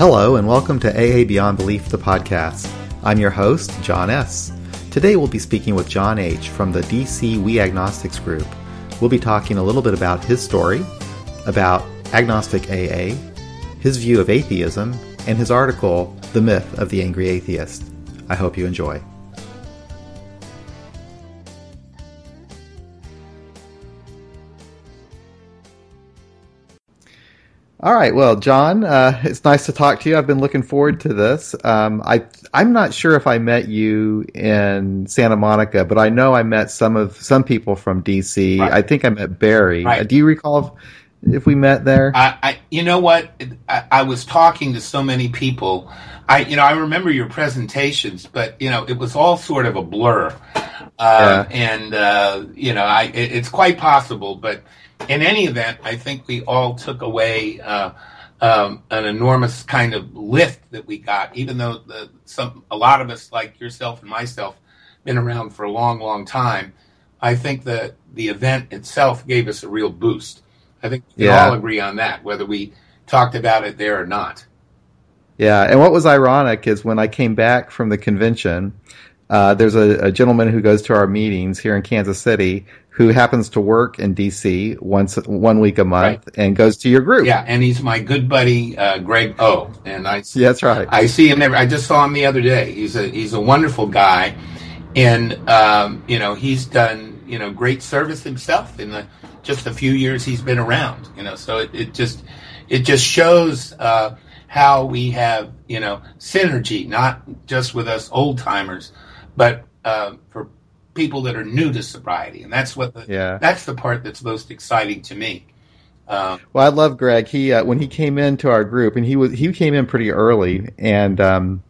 Hello, and welcome to AA Beyond Belief, the podcast. I'm your host, John S. Today we'll be speaking with John H. from the DC We Agnostics group. We'll be talking a little bit about his story, about agnostic AA, his view of atheism, and his article, The Myth of the Angry Atheist. I hope you enjoy. All right. Well, John, uh, it's nice to talk to you. I've been looking forward to this. Um, I I'm not sure if I met you in Santa Monica, but I know I met some of some people from DC. Right. I think I met Barry. Right. Uh, do you recall if, if, we met there? I, I you know what? I, I, was talking to so many people. I you know I remember your presentations, but you know it was all sort of a blur. Uh, yeah. And uh, you know, I it, it's quite possible, but in any event, I think we all took away uh, um, an enormous kind of lift that we got, even though the, some a lot of us, like yourself and myself, been around for a long, long time. I think that the event itself gave us a real boost. I think we yeah. all agree on that, whether we talked about it there or not. Yeah, and what was ironic is when I came back from the convention, uh, there's a, a, gentleman who goes to our meetings here in Kansas City who happens to work in DC once one week a month right. and goes to your group. Yeah, and he's my good buddy uh, Greg O. And I yeah, that's right. I see him every. I just saw him the other day. He's a he's a wonderful guy, and um, you know he's done you know great service himself in the just a few years he's been around. You know, so it, it just it just shows. Uh, how we have, you know, synergy, not just with us old timers, but uh, for people that are new to sobriety, and that's what the yeah. that's the part that's most exciting to me. Um, well, I love Greg. He uh, when he came into our group, and he was he came in pretty early, and um,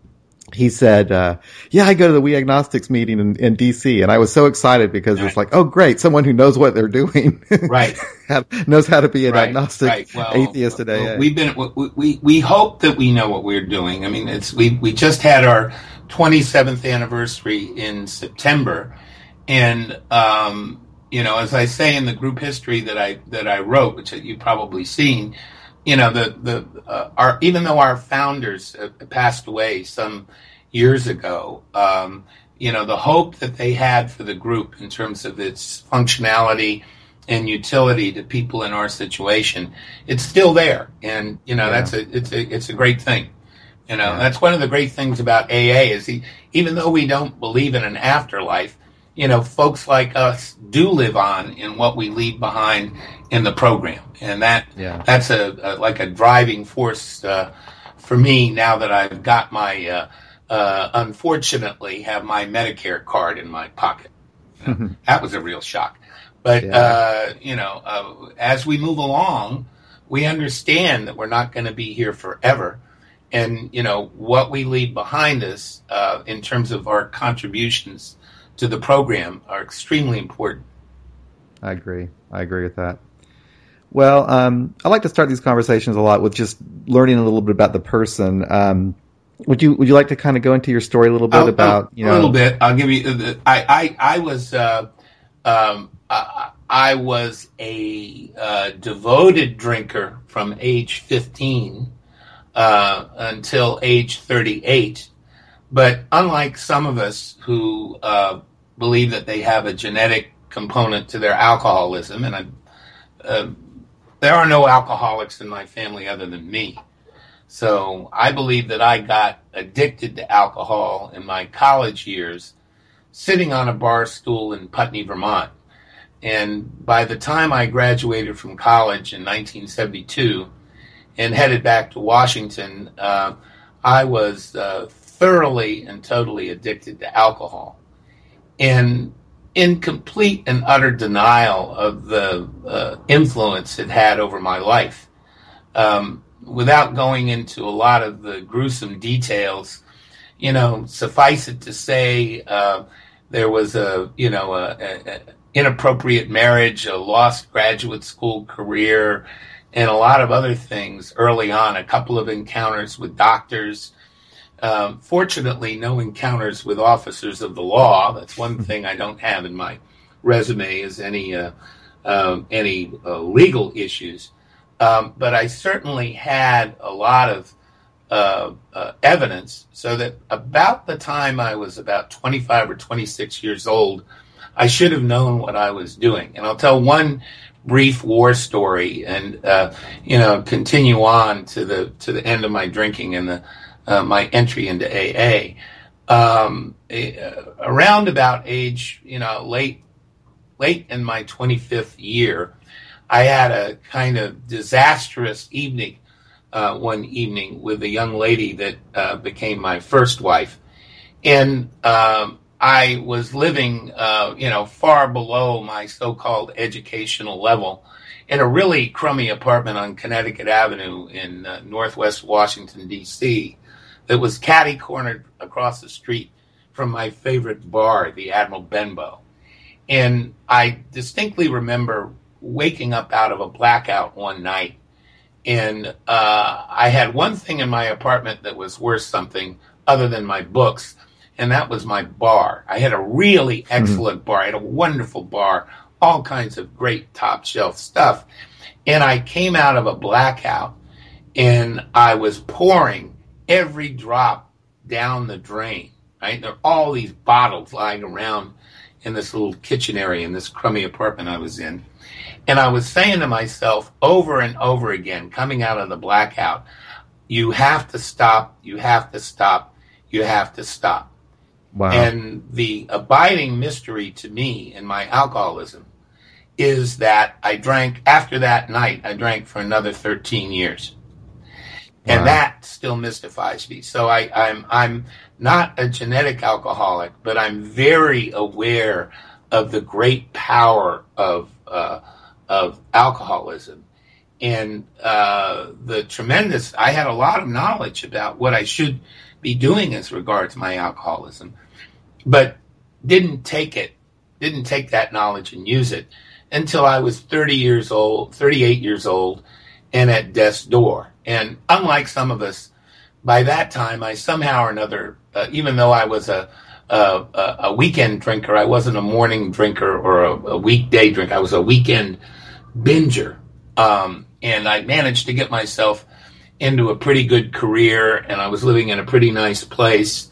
he said, uh, "Yeah, I go to the We Agnostics meeting in, in DC," and I was so excited because right. it's like, "Oh, great! Someone who knows what they're doing, right? knows how to be an right. agnostic right. Well, atheist today." Well, we've been we, we we hope that we know what we're doing. I mean, it's we we just had our 27th anniversary in September, and um, you know, as I say in the group history that I that I wrote, which you've probably seen, you know, the the uh, our even though our founders passed away some years ago, um, you know, the hope that they had for the group in terms of its functionality and utility to people in our situation, it's still there, and you know, yeah. that's a it's a it's a great thing. You know, that's one of the great things about AA is he, even though we don't believe in an afterlife, you know, folks like us do live on in what we leave behind in the program, and that yeah. that's a, a, like a driving force uh, for me now that I've got my uh, uh, unfortunately have my Medicare card in my pocket. You know, that was a real shock, but yeah. Uh, you know, uh, as we move along, we understand that we're not going to be here forever and you know what we leave behind us uh, in terms of our contributions to the program are extremely important. I agree. I agree with that. Well, um, I like to start these conversations a lot with just learning a little bit about the person. Um, would you Would you like to kind of go into your story a little bit about you know a little bit? I'll give you. Uh, I I, I was uh, um, I, I was a uh, devoted drinker from age fifteen uh, until age 38. But unlike some of us who uh, believe that they have a genetic component to their alcoholism, and I, uh, there are no alcoholics in my family other than me. So I believe that I got addicted to alcohol in my college years, sitting on a bar stool in Putney, Vermont. And by the time I graduated from college in 1972, and headed back to Washington, uh, I was uh, thoroughly and totally addicted to alcohol. And in complete and utter denial of the uh, influence it had over my life. Um, without going into a lot of the gruesome details, you know, suffice it to say, uh, there was a, you know, a, a, a inappropriate marriage, a lost graduate school career, and a lot of other things early on, a couple of encounters with doctors. Um, fortunately, no encounters with officers of the law. That's one hmm. thing I don't have in my resume is any uh, um, any uh, legal issues. Um, but I certainly had a lot of uh, uh, evidence so that about the time I was about 25 or 26 years old, I should have known what I was doing. And I'll tell one brief war story and, uh, you know, continue on to the, to the end of my drinking and the, uh, my entry into AA. Um, around about age, you know, late, late in my 25th year, I had a kind of disastrous evening uh, one evening with a young lady that uh, became my first wife, and um, I was living, uh, you know, far below my so-called educational level in a really crummy apartment on Connecticut Avenue in uh, Northwest Washington D.C. that was catty-cornered across the street from my favorite bar, the Admiral Benbow, and I distinctly remember waking up out of a blackout one night and uh, I had one thing in my apartment that was worth something other than my books, and that was my bar. I had a really mm-hmm. excellent mm-hmm. bar. I had a wonderful bar, all kinds of great top shelf stuff. And I came out of a blackout, and I was pouring every drop down the drain. Right, there are all these bottles lying around in this little kitchen area in this crummy apartment I was in. And I was saying to myself over and over again, coming out of the blackout, you have to stop, you have to stop, you have to stop. Wow. And the abiding mystery to me in my alcoholism is that I drank, after that night, I drank for another 13 years. Wow. And that still mystifies me. So I, I'm, I'm not a genetic alcoholic, but I'm very aware of the great power of, uh, of alcoholism and uh, the tremendous i had a lot of knowledge about what i should be doing as regards my alcoholism but didn't take it didn't take that knowledge and use it until i was 30 years old 38 years old and at death's door and unlike some of us by that time i somehow or another uh, even though i was a a, a weekend drinker. I wasn't a morning drinker or a, a weekday drinker. I was a weekend binger. Um, and I managed to get myself into a pretty good career and I was living in a pretty nice place.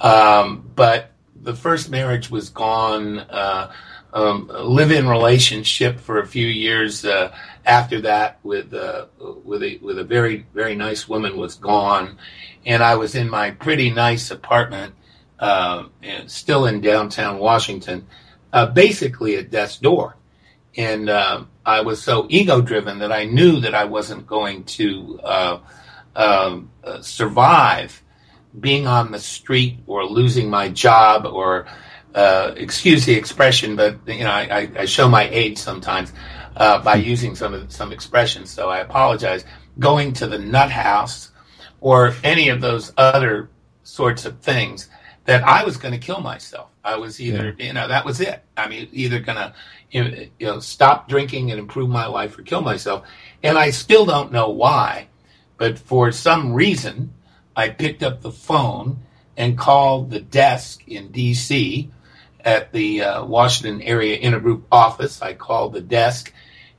Um, but the first marriage was gone. Uh, um, live-in relationship for a few years uh, after that with uh, with a with a very very nice woman was gone, and I was in my pretty nice apartment, uh, still in downtown Washington, uh, basically at death's door and uh, I was so ego driven that I knew that I wasn't going to uh, um, uh, survive being on the street or losing my job or uh, excuse the expression, but you know I, I show my age sometimes uh, by using some of some expressions, so I apologize. Going to the nut house or any of those other sorts of things that I was going to kill myself. I was either, yeah. you know, that was it. I mean, either to, you know, stop drinking and improve my life or kill myself. And I still don't know why, but for some reason, I picked up the phone and called the desk in D.C. at the uh, Washington area intergroup office. I called the desk,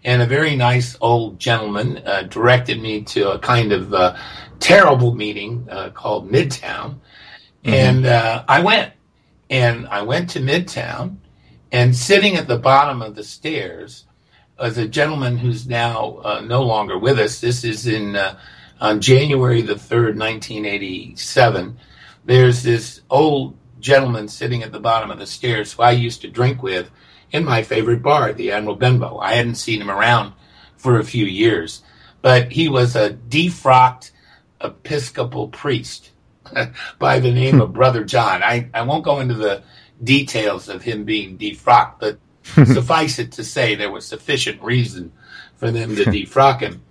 and a very nice old gentleman uh, directed me to a kind of uh, terrible meeting uh, called Midtown Mm-hmm. And uh, I went, and I went to Midtown, and sitting at the bottom of the stairs was a gentleman who's now uh, no longer with us. This is in uh, on January the third, nineteen eighty-seven. There's this old gentleman sitting at the bottom of the stairs who I used to drink with in my favorite bar, the Admiral Benbow. I hadn't seen him around for a few years, but he was a defrocked Episcopal priest by the name of Brother John. I, I won't go into the details of him being defrocked, but suffice it to say there was sufficient reason for them to defrock him.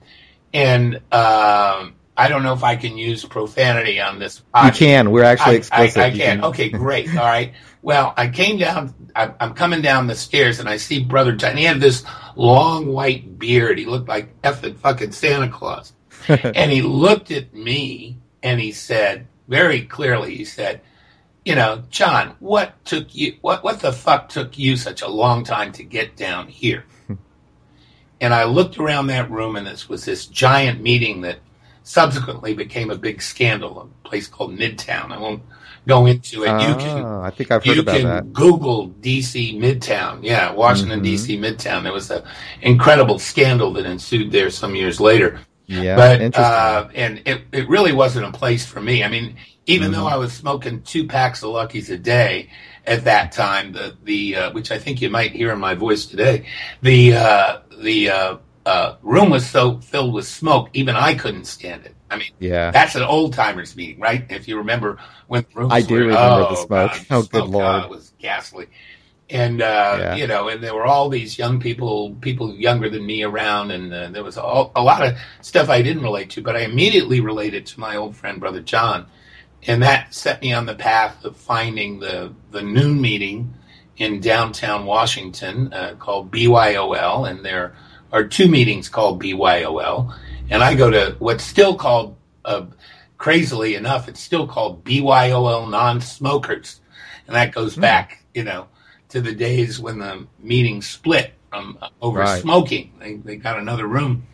And um, I don't know if I can use profanity on this. Podcast. You can. We're actually explicit. I, I, I can. can. Okay, great. All right. Well, I came down. I, am coming down the stairs, and I see Brother John. He had this long white beard. He looked like effing fucking Santa Claus. and he looked at me, and he said, very clearly. He said, "You know, John, what took you? What what the fuck took you such a long time to get down here?" and I looked around that room, and this was this giant meeting that subsequently became a big scandal. A place called Midtown. I won't go into it. you can, Ah, I think I've heard you about can that. Google DC Midtown. Yeah, Washington Mhm. DC Midtown. There was an incredible scandal that ensued there some years later. Yeah, but uh, and it, it really wasn't a place for me. I mean, even Mhm. though I was smoking two packs of Luckies a day at that time, the the uh, which I think you might hear in my voice today, the uh, the uh, uh, room was so filled with smoke, even I couldn't stand it. I mean, yeah. that's an old timers meeting, right? If you remember when the rooms I do were- remember the oh, smoke. God, Oh, good smoke, Lord. God, it was ghastly. And uh, Yeah. you know, and there were all these young people, people younger than me around, and uh, there was all, a lot of stuff I didn't relate to, but I immediately related to my old friend, brother John, and that set me on the path of finding the the noon meeting in downtown Washington uh, called BYOL, and there are two meetings called BYOL, and I go to what's still called, uh, crazily enough, it's still called BYOL non-smokers, and that goes Hmm. back, you know, to the days when the meeting split from uh, over Right. smoking. They they got another room,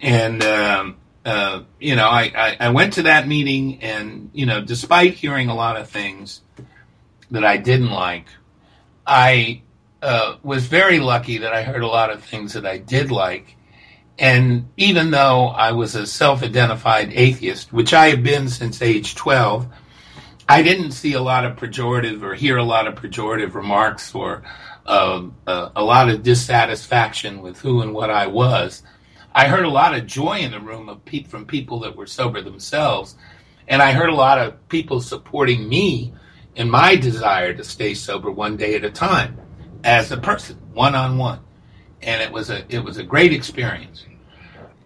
and um, uh, you know, I, I I went to that meeting, and you know, despite hearing a lot of things that I didn't like, I uh, was very lucky that I heard a lot of things that I did like. And even though I was a self identified atheist, which I have been since age 12, I didn't see a lot of pejorative or hear a lot of pejorative remarks or um uh, a lot of dissatisfaction with who and what I was. I heard a lot of joy in the room of pe- from people that were sober themselves. And I heard a lot of people supporting me in my desire to stay sober one day at a time as a person, one on one. And it was a it was a great experience.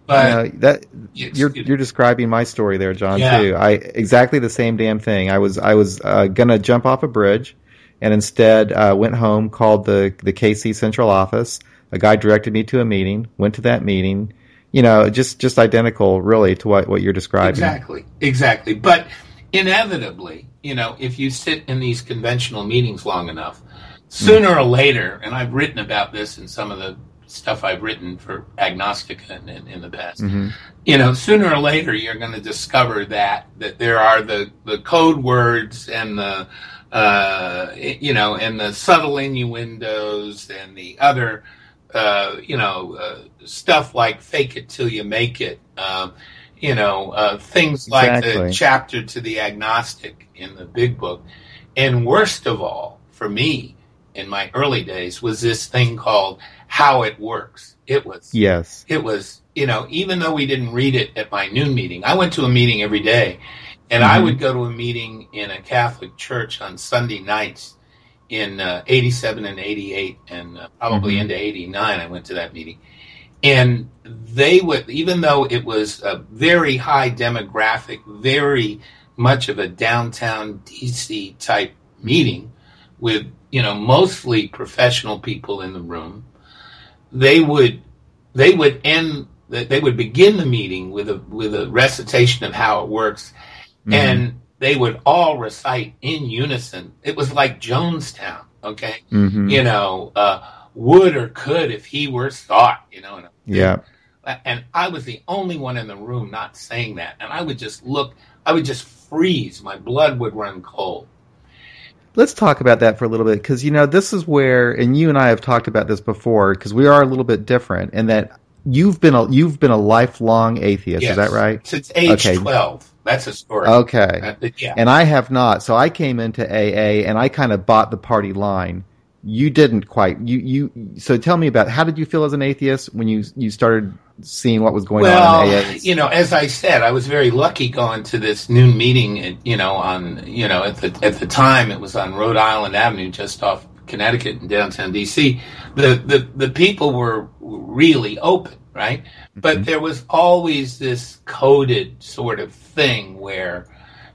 But you know, that you're it- you're describing my story there, John. Yeah. Too. I exactly the same damn thing. I was I was uh, gonna jump off a bridge, and instead uh, went home, called the the KC central office. A guy directed me to a meeting. Went to that meeting. You know, just just identical, really, to what what you're describing. Exactly, exactly. But inevitably, you know, if you sit in these conventional meetings long enough, sooner or later, and I've written about this in some of the stuff I've written for Agnostica in, in, in the past, hmm you know, sooner or later you're going to discover that that there are the the code words and the uh, you know and the subtle innuendos and the other uh, you know uh, stuff like fake it till you make it. Um, you know, uh, things like the chapter to the agnostic in the big book. And worst of all, for me, in my early days, was this thing called How It Works. It was Yes. it was you know even though we didn't read it at my noon meeting i went to a meeting every day and i Mhm. would go to a meeting in a catholic church on sunday nights in uh, 87 and 88 and uh, probably Mhm. into 89 i went to that meeting and they would even though it was a very high demographic very much of a downtown dc type meeting with you know mostly professional people in the room they would they would end they would begin the meeting with a with a recitation of how it works. Mhm. and they would all recite in unison. It was like jonestown okay? Mhm. you know uh would or could if he were thought you know? And, Yeah. and i was the only one in the room not saying that. And i would just look i would just freeze. My blood would run cold Let's talk about that for a little bit because you know this is where, and you and I have talked about this before because we are a little bit different in that you've been a you've been a lifelong atheist. Yes. Is that right? since age Okay. 12 that's a story Okay. Uh, yeah And I have not. So I came into AA and I kind of bought the party line. You didn't quite. You you. So tell me about how did you feel as an atheist when you you started seeing what was going well, on in you know, as I said, I was very lucky going to this noon meeting. At, you know, on you know at the at the time it was on Rhode Island Avenue, just off Connecticut in downtown D.C. The the the people were really open, right? But Mhm. there was always this coded sort of thing where.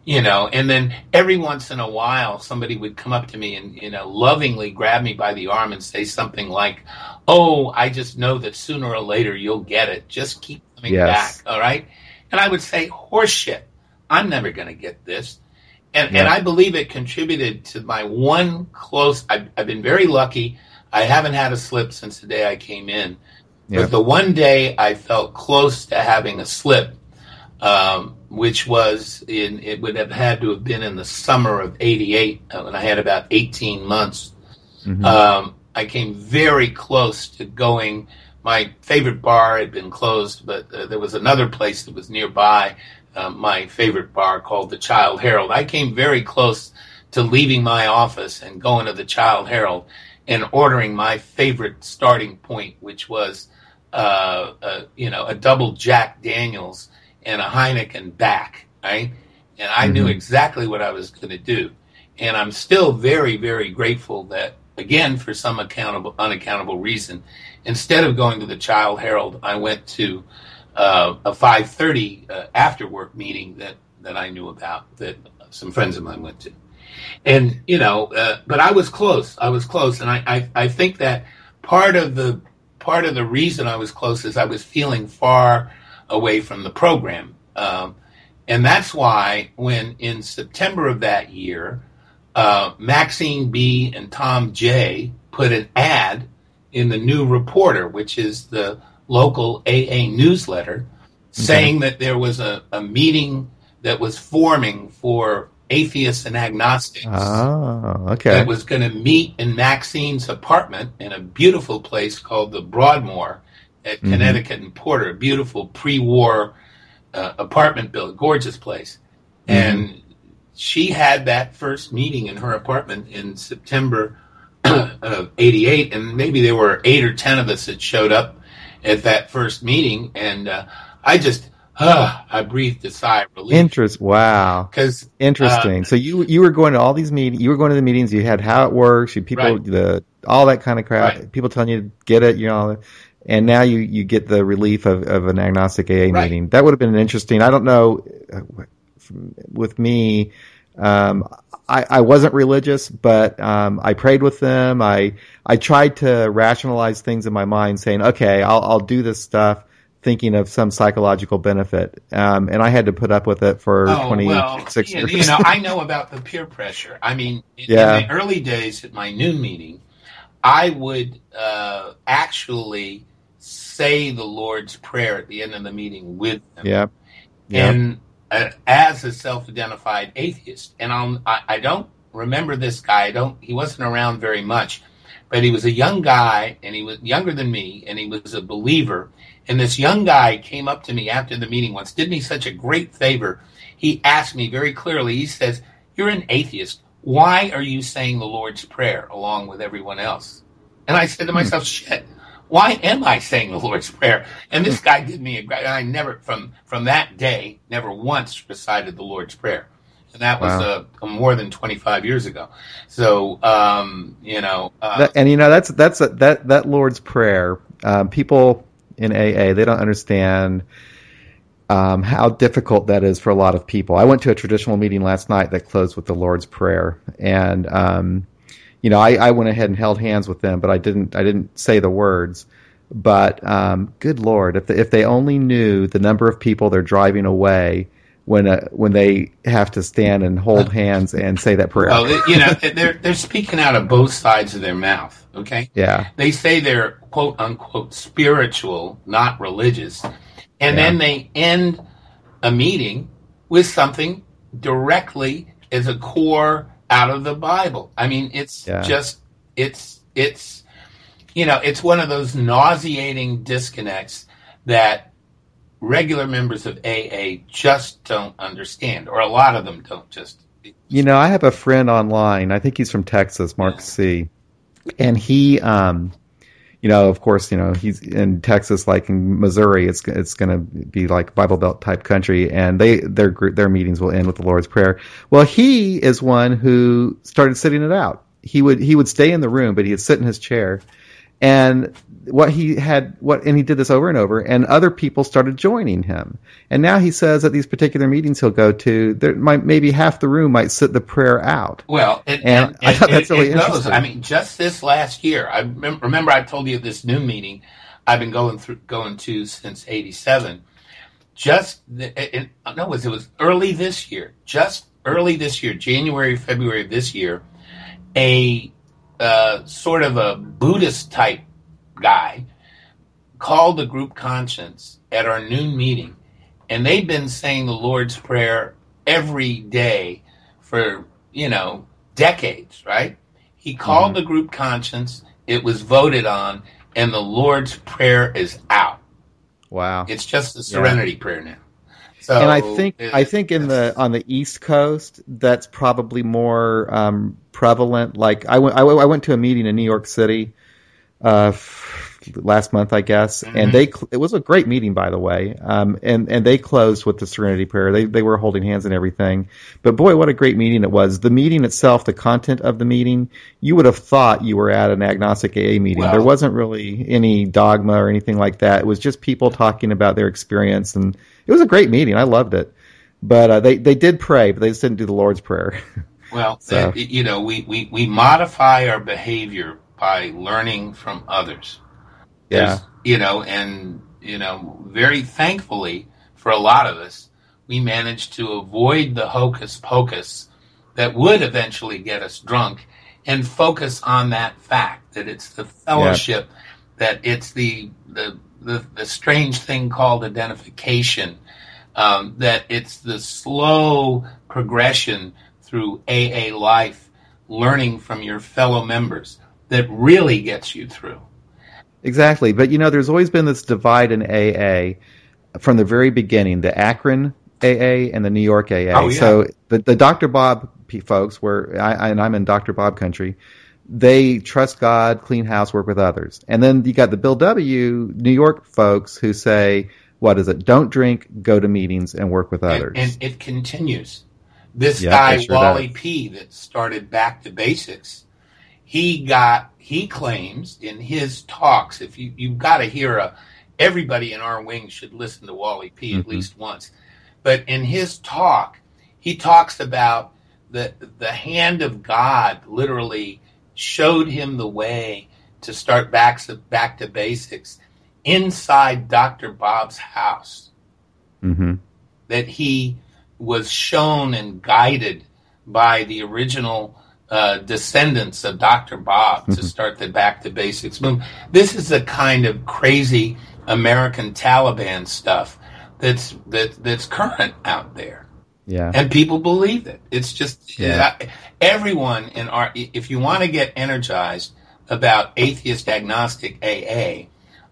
You know, and then every once in a while, somebody would come up to me and, you know, lovingly grab me by the arm and say something like, oh, I just know that sooner or later you'll get it. Just keep coming Yes. back, all right? And I would say, horseshit. I'm never going to get this. And, and I believe it contributed to my one close. I've, I've been very lucky. I haven't had a slip since the day I came in. Yeah. But the one day I felt close to having a slip, um, which was in, it would have had to have been in the summer of 88 uh, when I had about 18 months. Mm-hmm. Um, I came very close to going. My favorite bar had been closed, but uh, there was another place that was nearby, uh, my favorite bar called the Childe Harold. I came very close to leaving my office and going to the Childe Harold and ordering my favorite starting point, which was, uh, uh you know, a double Jack Daniels and a Heineken back, right? And I mm-hmm. knew exactly what I was going to do. And I'm still very, very grateful that, again, for some accountable, unaccountable reason, instead of going to the Childe Harold, I went to uh, a 5:30 uh, after work meeting that that I knew about that some friends of mine went to, and you know, uh, but I was close. I was close, and I, I I think that part of the part of the reason I was close is I was feeling far away from the program. Um, and that's why when in September of that year, uh, Maxine B. and Tom J. put an ad in the New Reporter, which is the local AA newsletter, okay. saying that there was a, a meeting that was forming for atheists and agnostics. Oh, okay. That was going to meet in Maxine's apartment in a beautiful place called the Broadmoor at mm-hmm. Connecticut and Porter, a beautiful pre-war uh, apartment building, gorgeous place. Mm-hmm. And she had that first meeting in her apartment in September of 88 and maybe there were 8 or 10 of us that showed up at that first meeting and uh, I just uh, I breathed a sigh of relief. Interest. Wow. Because interesting. Uh, so you you were going to all these meetings. You were going to the meetings. You had how it works. You people right. the all that kind of crap. Right. People telling you to get it. You know and now you, you get the relief of, of an agnostic AA right. meeting. That would have been interesting. I don't know. With me, um, I, I wasn't religious, but um, I prayed with them. I I tried to rationalize things in my mind, saying, "Okay, I'll I'll do this stuff." Thinking of some psychological benefit, um, and I had to put up with it for oh, 26 well, years. You know, I know about the peer pressure. I mean, in, yeah. in the early days at my noon meeting, I would uh, actually say the Lord's Prayer at the end of the meeting with them. Yeah. Yep. And uh, as a self-identified atheist, and I'm, I, I don't remember this guy. I don't. He wasn't around very much, but he was a young guy, and he was younger than me, and he was a believer. And this young guy came up to me after the meeting once, did me such a great favor. He asked me very clearly. He says, "You're an atheist. Why are you saying the Lord's Prayer along with everyone else?" And I said to hmm. myself, "Shit." Why am I saying the Lord's Prayer? And this guy did me a great, I never, from, from that day, never once recited the Lord's Prayer. And that was wow. uh, more than 25 years ago. So, um, you know. Uh, that, and, you know, that's, that's, a, that, that Lord's Prayer, um, people in AA, they don't understand um, how difficult that is for a lot of people. I went to a traditional meeting last night that closed with the Lord's Prayer. And, um, you know, I, I went ahead and held hands with them, but I didn't I didn't say the words. But um, good lord, if the, if they only knew the number of people they're driving away when uh, when they have to stand and hold uh, hands and say that prayer. Well, you know, they're they're speaking out of both sides of their mouth. Okay. Yeah. They say they're quote unquote spiritual, not religious, and yeah. then they end a meeting with something directly as a core out of the Bible. I mean, it's yeah. just it's it's you know, it's one of those nauseating disconnects that regular members of AA just don't understand, or a lot of them don't just. You know, I have a friend online. I think he's from Texas, Mark. C. And he, um, you know, of course, you know, he's in Texas, like in Missouri, it's it's going to be like Bible Belt type country, and they their their meetings will end with the Lord's Prayer. Well, he is one who started sitting it out. He would he would stay in the room, but he'd sit in his chair, and what he had what and he did this over and over and other people started joining him. And now he says at these particular meetings he'll go to there might maybe half the room might sit the prayer out. Well it, and it, i thought it, that's really interesting. I mean just this last year i remember i told you this new meeting i've been going through going to since 87 just the, no was it was early this year just early this year january february of this year a uh, sort of a buddhist type guy called the group conscience at our noon meeting and they've been saying the Lord's Prayer every day for, you know, decades, right? He called the group conscience, it was voted on, and the Lord's Prayer is out. Wow. It's just the serenity prayer now. So and I think I think in the on the East Coast that's probably more um, prevalent. Like I went I, went- I went to a meeting in New York City uh, last month, I guess, and they cl- it was a great meeting by the way. Um, and and they closed with the Serenity Prayer. They they were holding hands and everything. But boy, what a great meeting it was. The meeting itself, the content of the meeting, you would have thought you were at an agnostic AA meeting. There wasn't really any dogma or anything like that. It was just people talking about their experience, and it was a great meeting. I loved it. But uh, they they did pray, but they just didn't do the Lord's prayer. Well, So- you know, we, we, we modify our behavior by learning from others. yeah, There's- You know, and, you know, very thankfully for a lot of us, we managed to avoid the hocus pocus that would eventually get us drunk and focus on that fact that it's the fellowship, that it's the, the, the, the strange thing called identification, um, that it's the slow progression through AA life, learning from your fellow members that really gets you through. exactly. But you know, there's always been this divide in AA from the very beginning. The Akron AA and the New York AA. Oh, yeah. So the the Dr. Bob folks, were, I, I and I'm in Dr. Bob country. They trust God, clean house, work with others. And then you got the Bill W. New York folks who say, what is it? Don't drink, go to meetings, and work with others. And, and it continues. This Yeah, guy, sure Wally does. P, that started Back to Basics, he got, he claims in his talks, if you, you've got to hear a, everybody in our wing should listen to Wally P at Mhm. least once. But in his talk, he talks about the, the hand of God literally showed him the way to start back to, back to basics inside Dr. Bob's house hmm that he was shown and guided by the original uh, descendants of Dr. Bob to Mhm. start the back to basics movement. This is the kind of crazy American Taliban stuff that's that that's current out there, Yeah. and people believe it. It's just Yeah. everyone in our. If you want to get energized about atheist agnostic AA,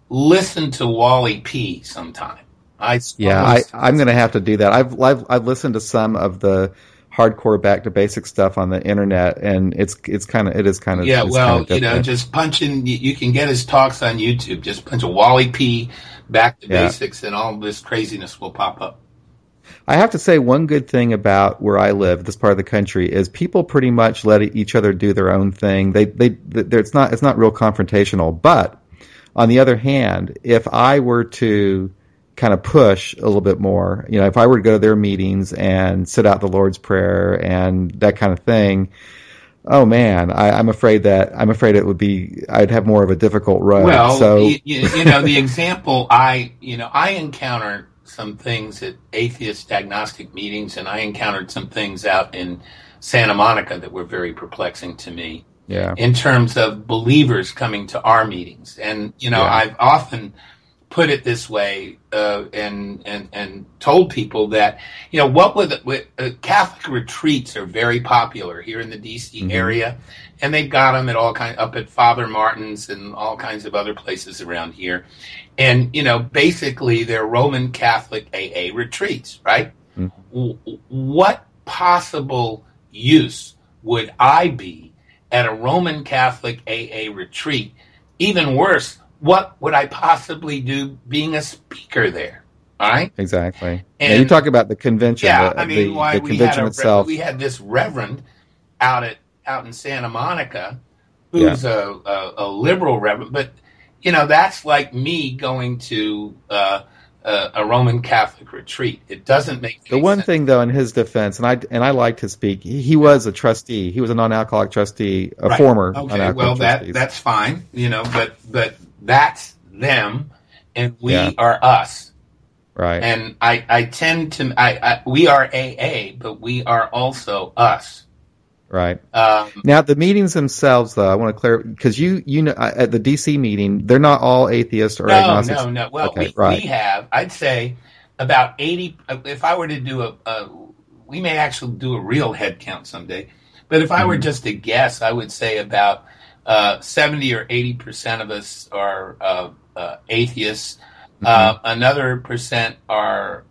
listen to Wally P. sometime. I Yeah, I, I'm going to have to do that. I've, I've I've listened to some of the hardcore back to basic stuff on the internet, and it's it's kind of it is kind of Yeah, well, you know, just punch in. You, you can get his talks on YouTube. Just punch a Wally P. Back to Yeah. basics, and all this craziness will pop up. I have to say one good thing about where I live, this part of the country, is people pretty much let each other do their own thing. They they it's not it's not real confrontational. But on the other hand, if I were to kind of push a little bit more, you know, if I were to go to their meetings and sit out the Lord's Prayer and that kind of thing. Oh man, I, I'm afraid that I'm afraid it would be I'd have more of a difficult road. Well, so you, you, you know, the example I, you know, I encountered some things at atheist agnostic meetings, and I encountered some things out in Santa Monica that were very perplexing to me. yeah, in terms of believers coming to our meetings. And you know, Yeah. I've often put it this way uh, and and and told people that you know what with, uh, Catholic retreats are very popular here in the DC Mhm. area, and they've got them at all kind up at Father Martin's and all kinds of other places around here. And you know, basically, they're Roman Catholic AA retreats, right? Mhm. What possible use would I be at a Roman Catholic AA retreat? Even worse, what would I possibly do being a speaker there? All right. exactly. And- yeah, you talk about the convention, Yeah, the, I mean, the, why the we had convention a, itself. we had this reverend out at out in Santa Monica, who's a, a a liberal reverend, but you know that's like me going to uh, a, a Roman Catholic retreat. It doesn't make The one sense. thing, though, in his defense, and I and I like to speak, he, he was a trustee. He was a non-alcoholic trustee, a Right. former Okay, well that that's fine, you know, but but that's them, and we Yeah. are us. right. And I I tend to I, I we are AA, but we are also us. Right. Um, Now, the meetings themselves, though, I want to clarify because you you know at the DC meeting, they're not all atheists or no, agnostics. no, no. Well, Okay, we, right. we have. I'd say about 80, if I were to do a, a we may actually do a real head count someday, but if I were just to guess, I would say about uh, 70 or 80% of us are uh, uh, atheists. Uh, another percent are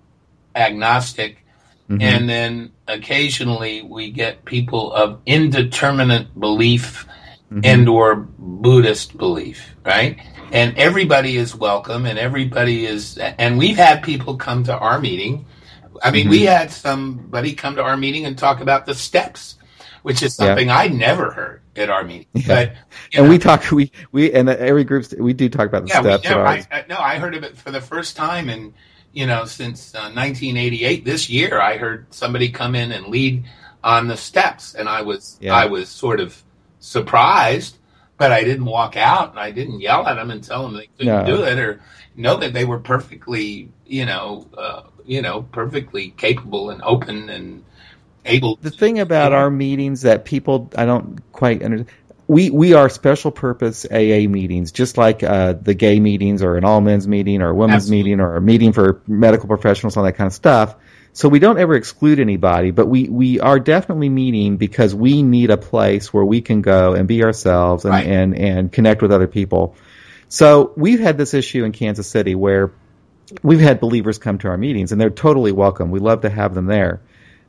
agnostic. Mm-hmm. And then occasionally we get people of indeterminate belief mm-hmm. and or Buddhist belief, right? And everybody is welcome and everybody is, and we've had people come to our meeting. I mean, we mm-hmm. had somebody come to our meeting and talk about the steps, which is Yeah. something I never heard at our meeting. But, and know, we talk we we and every group we do talk about the yeah, we, steps. yeah, at I. I, no, I heard of it for the first time in, you know, since uh, 1988. This year, I heard somebody come in and lead on the steps, and I was, Yeah. I was sort of surprised, but I didn't walk out and I didn't yell at them and tell them they couldn't No. do it or know that they were perfectly, you know, uh, you know, perfectly capable and open and able. the thing about our meetings that people I don't quite understand. We we are special purpose AA meetings, just like uh, the gay meetings or an all men's meeting or a women's Absolutely. meeting or a meeting for medical professionals, all that kind of stuff. So we don't ever exclude anybody, but we, we are definitely meeting because we need a place where we can go and be ourselves and, Right. and, and connect with other people. So we've had this issue in Kansas City where we've had believers come to our meetings and they're totally welcome. We love to have them there.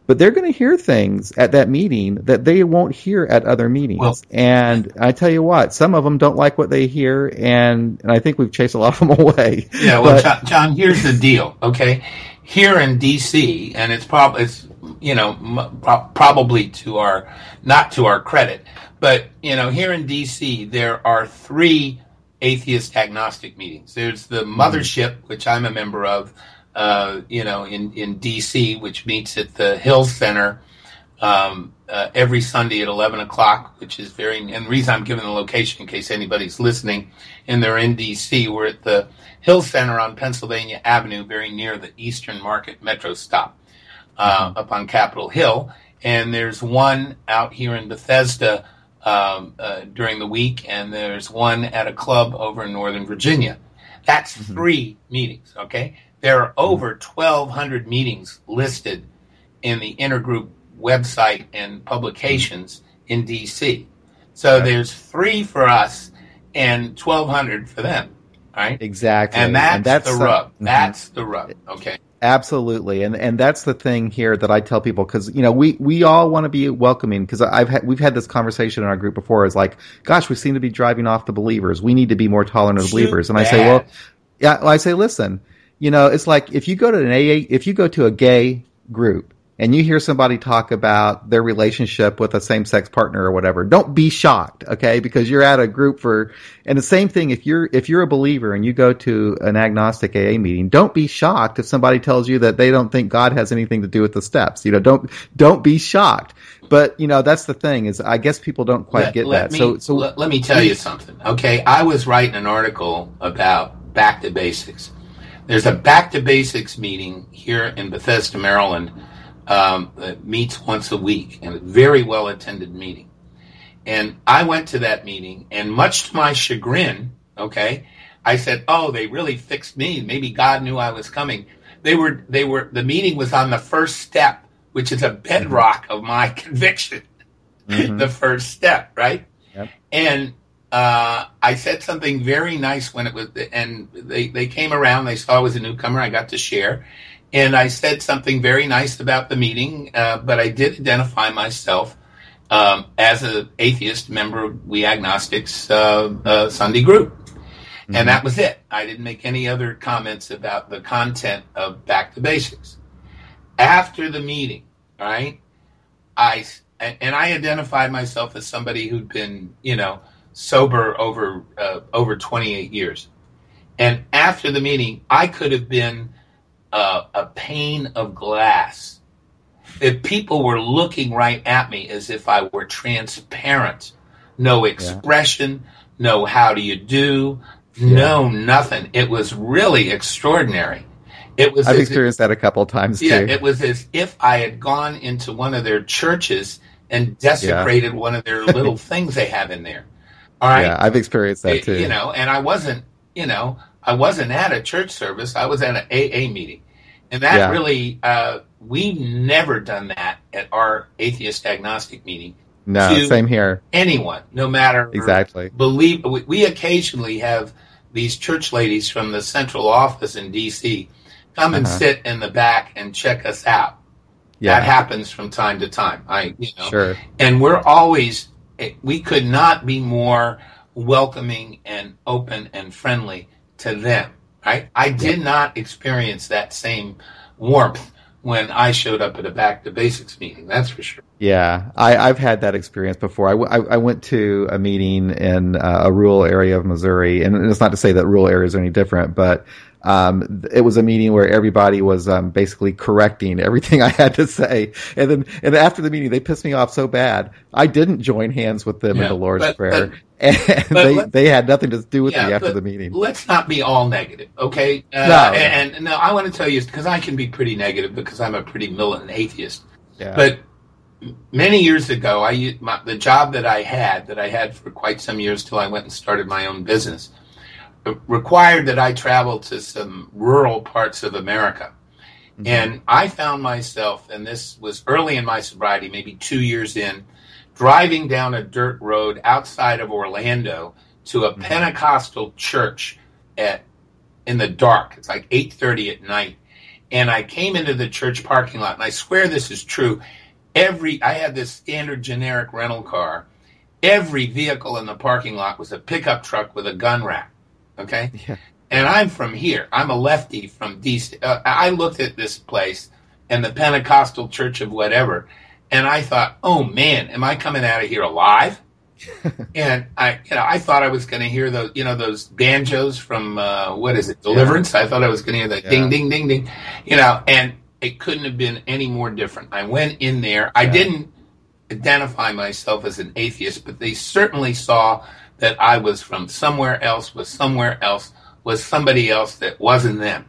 But they're going to hear things at that meeting that they won't hear at other meetings. Well- and I tell you what, some of them don't like what they hear, and, and I think we've chased a lot of them away. Yeah, well, But- John, John, here's the deal. Okay, here in D.C., and it's probably it's you know m- pro- probably to our not to our credit, but you know here in D.C. there are three atheist agnostic meetings. There's the hmm. mothership, which I'm a member of, uh, you know, in in D.C., which meets at the Hill Center um, uh, every Sunday at 11 o'clock, which is very, and the reason I'm giving the location in case anybody's listening and they're in DC, we're at the Hill Center on Pennsylvania Avenue, very near the Eastern Market Metro stop, uh, up on Capitol Hill. And there's one out here in Bethesda um, uh, during the week, and there's one at a club over in Northern Virginia. That's three meetings, okay? There are over 1,200 meetings listed in the intergroup website and publications in DC. So there's three for us and 1,200 for them, right? Exactly. And that's, the some- rub. Mhm. That's the rub. Okay. Absolutely, and and that's the thing here that I tell people because you know we we all want to be welcoming because I've had we've had this conversation in our group before. Is like, gosh, we seem to be driving off the believers. We need to be more tolerant of Shoot believers. And I say, well, yeah, well, I say, listen, you know, it's like if you go to an AA, if you go to a gay group and you hear somebody talk about their relationship with a same-sex partner or whatever, don't be shocked, okay? Because you're at a group for, and the same thing if you're if you're a believer and you go to an agnostic AA meeting, don't be shocked if somebody tells you that they don't think God has anything to do with the steps. You know, don't don't be shocked. But you know, that's the thing is, I guess people don't quite let, get let that. Me, so so let, let me tell you something. Okay, I was writing an article about back to basics. There's a back to basics meeting here in Bethesda, Maryland, um, that meets once a week, and a very well attended meeting. And I went to that meeting, and much to my chagrin, okay, I said, "Oh, they really fixed me. Maybe God knew I was coming." They were, they were. The meeting was on the first step, which is a bedrock of my conviction. Mhm. the first step, right? Yep. And uh, I said something very nice when it was, and they, they came around. They saw I was a newcomer. I got to share, and I said something very nice about the meeting. Uh, but I did identify myself um, as an atheist member of We Agnostics uh, uh, Sunday group, and that was it. I didn't make any other comments about the content of Back to Basics. After the meeting, right? I and I identified myself as somebody who'd been, you know, sober over uh, over 28 years. And after the meeting, I could have been uh, a pane of glass. If people were looking right at me as if I were transparent, no expression, no how do you do, no nothing. It was really extraordinary. It was I've as if- experienced that a couple of times yeah, too. it was as if I had gone into one of their churches and desecrated one of their little things they have in there. All right. Yeah, I've experienced that It- too. You know, and I wasn't, you know, I wasn't at a church service. I was at an AA meeting. And that yeah. really, uh, we've never done that at our atheist agnostic meeting. No, same here. Anyone, no matter exactly. Believe we, we occasionally have these church ladies from the central office in D.C. come and uh-huh. sit in the back and check us out. Yeah. That happens from time to time. I, you know, sure. And we're always, we could not be more welcoming and open and friendly to them. Right? I did not experience that same warmth when I showed up at a Back to Basics meeting. That's for sure. Yeah, I, have had that experience before. I, w- I, I went to a meeting in uh, a rural area of Missouri, and it's not to say that rural areas are any different, but um, it was a meeting where everybody was um, basically correcting everything I had to say, and then and after the meeting, they pissed me off so bad. I didn't join hands with them yeah, in the Lord's but, Prayer, but, and but they they had nothing to do with yeah, me after the meeting. Let's not be all negative, okay? Uh, no, and, and no, I want to tell you because I can be pretty negative because I'm a pretty militant atheist. Yeah. But many years ago, I my, the job that I had that I had for quite some years till I went and started my own business required that I travel to some rural parts of America. Mm-hmm. And I found myself, and this was early in my sobriety, maybe two years in, driving down a dirt road outside of Orlando to a mm-hmm. Pentecostal church at in the dark. It's like 8:30 at night. And I came into the church parking lot, and I swear this is true. Every I had this standard generic rental car. Every vehicle in the parking lot was a pickup truck with a gun rack. Okay. Yeah. And I'm from here. I'm a lefty from DC. Uh, I looked at this place and the Pentecostal Church of whatever, and I thought, oh man, am I coming out of here alive? and I, you know, I thought I was going to hear those, you know, those banjos from uh, what is it, Deliverance? Yeah. I thought I was going to hear the yeah. ding, ding, ding, ding, you know, and it couldn't have been any more different. I went in there. I didn't identify myself as an atheist, but they certainly saw that I was from somewhere else, was somewhere else, was somebody else that wasn't them.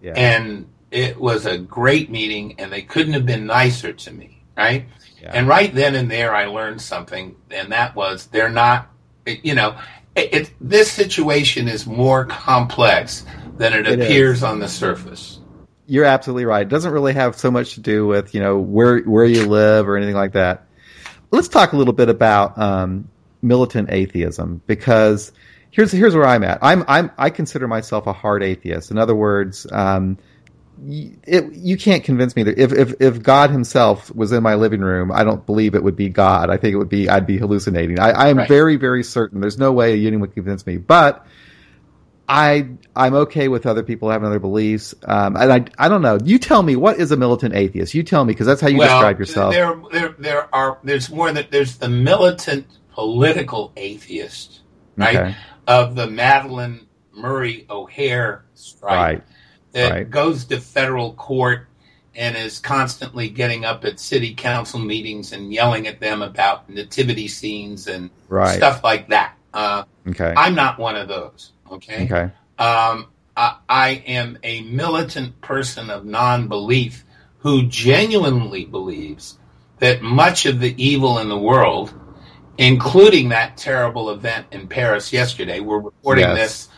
Yeah. And it was a great meeting, and they couldn't have been nicer to me, right? Yeah. And right then and there, I learned something, and that was they're not, you know, it, it this situation is more complex than it, it appears is. on the surface. You're absolutely right. It doesn't really have so much to do with you know where where you live or anything like that. Let's talk a little bit about um, militant atheism because here's here's where I'm at. I'm I'm I consider myself a hard atheist. In other words, um, it, you can't convince me that if, if if God Himself was in my living room, I don't believe it would be God. I think it would be I'd be hallucinating. I, I am right. very very certain. There's no way anyone would convince me, but. I I'm okay with other people having other beliefs, um, and I I don't know. You tell me what is a militant atheist. You tell me because that's how you well, describe yourself. There there there are there's more that there's the militant political atheist, right? Okay. Of the Madalyn Murray O'Hair strike right. that right. goes to federal court and is constantly getting up at city council meetings and yelling at them about nativity scenes and right. stuff like that. Uh, okay. I'm not one of those. Okay. Okay. Um, I, I am a militant person of non belief who genuinely believes that much of the evil in the world including that terrible event in Paris yesterday. We're reporting yes. this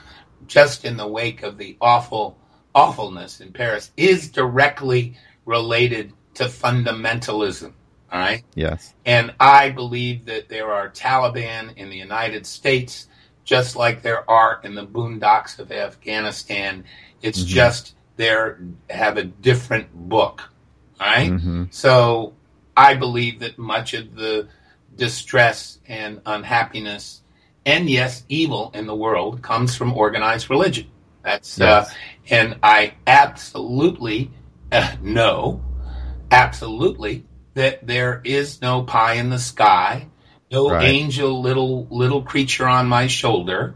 just in the wake of the awful awfulness in Paris is directly related to fundamentalism. All right. Yes. And I believe that there are Taliban in the United States, just like there are in the boondocks of Afghanistan. It's mm-hmm. just they have a different book. All right? mm-hmm. So I believe that much of the distress and unhappiness and yes, evil in the world comes from organized religion. That's uh, yes. uh, and I absolutely uh, know, absolutely that there is no pie in the sky, no right. angel little little creature on my shoulder,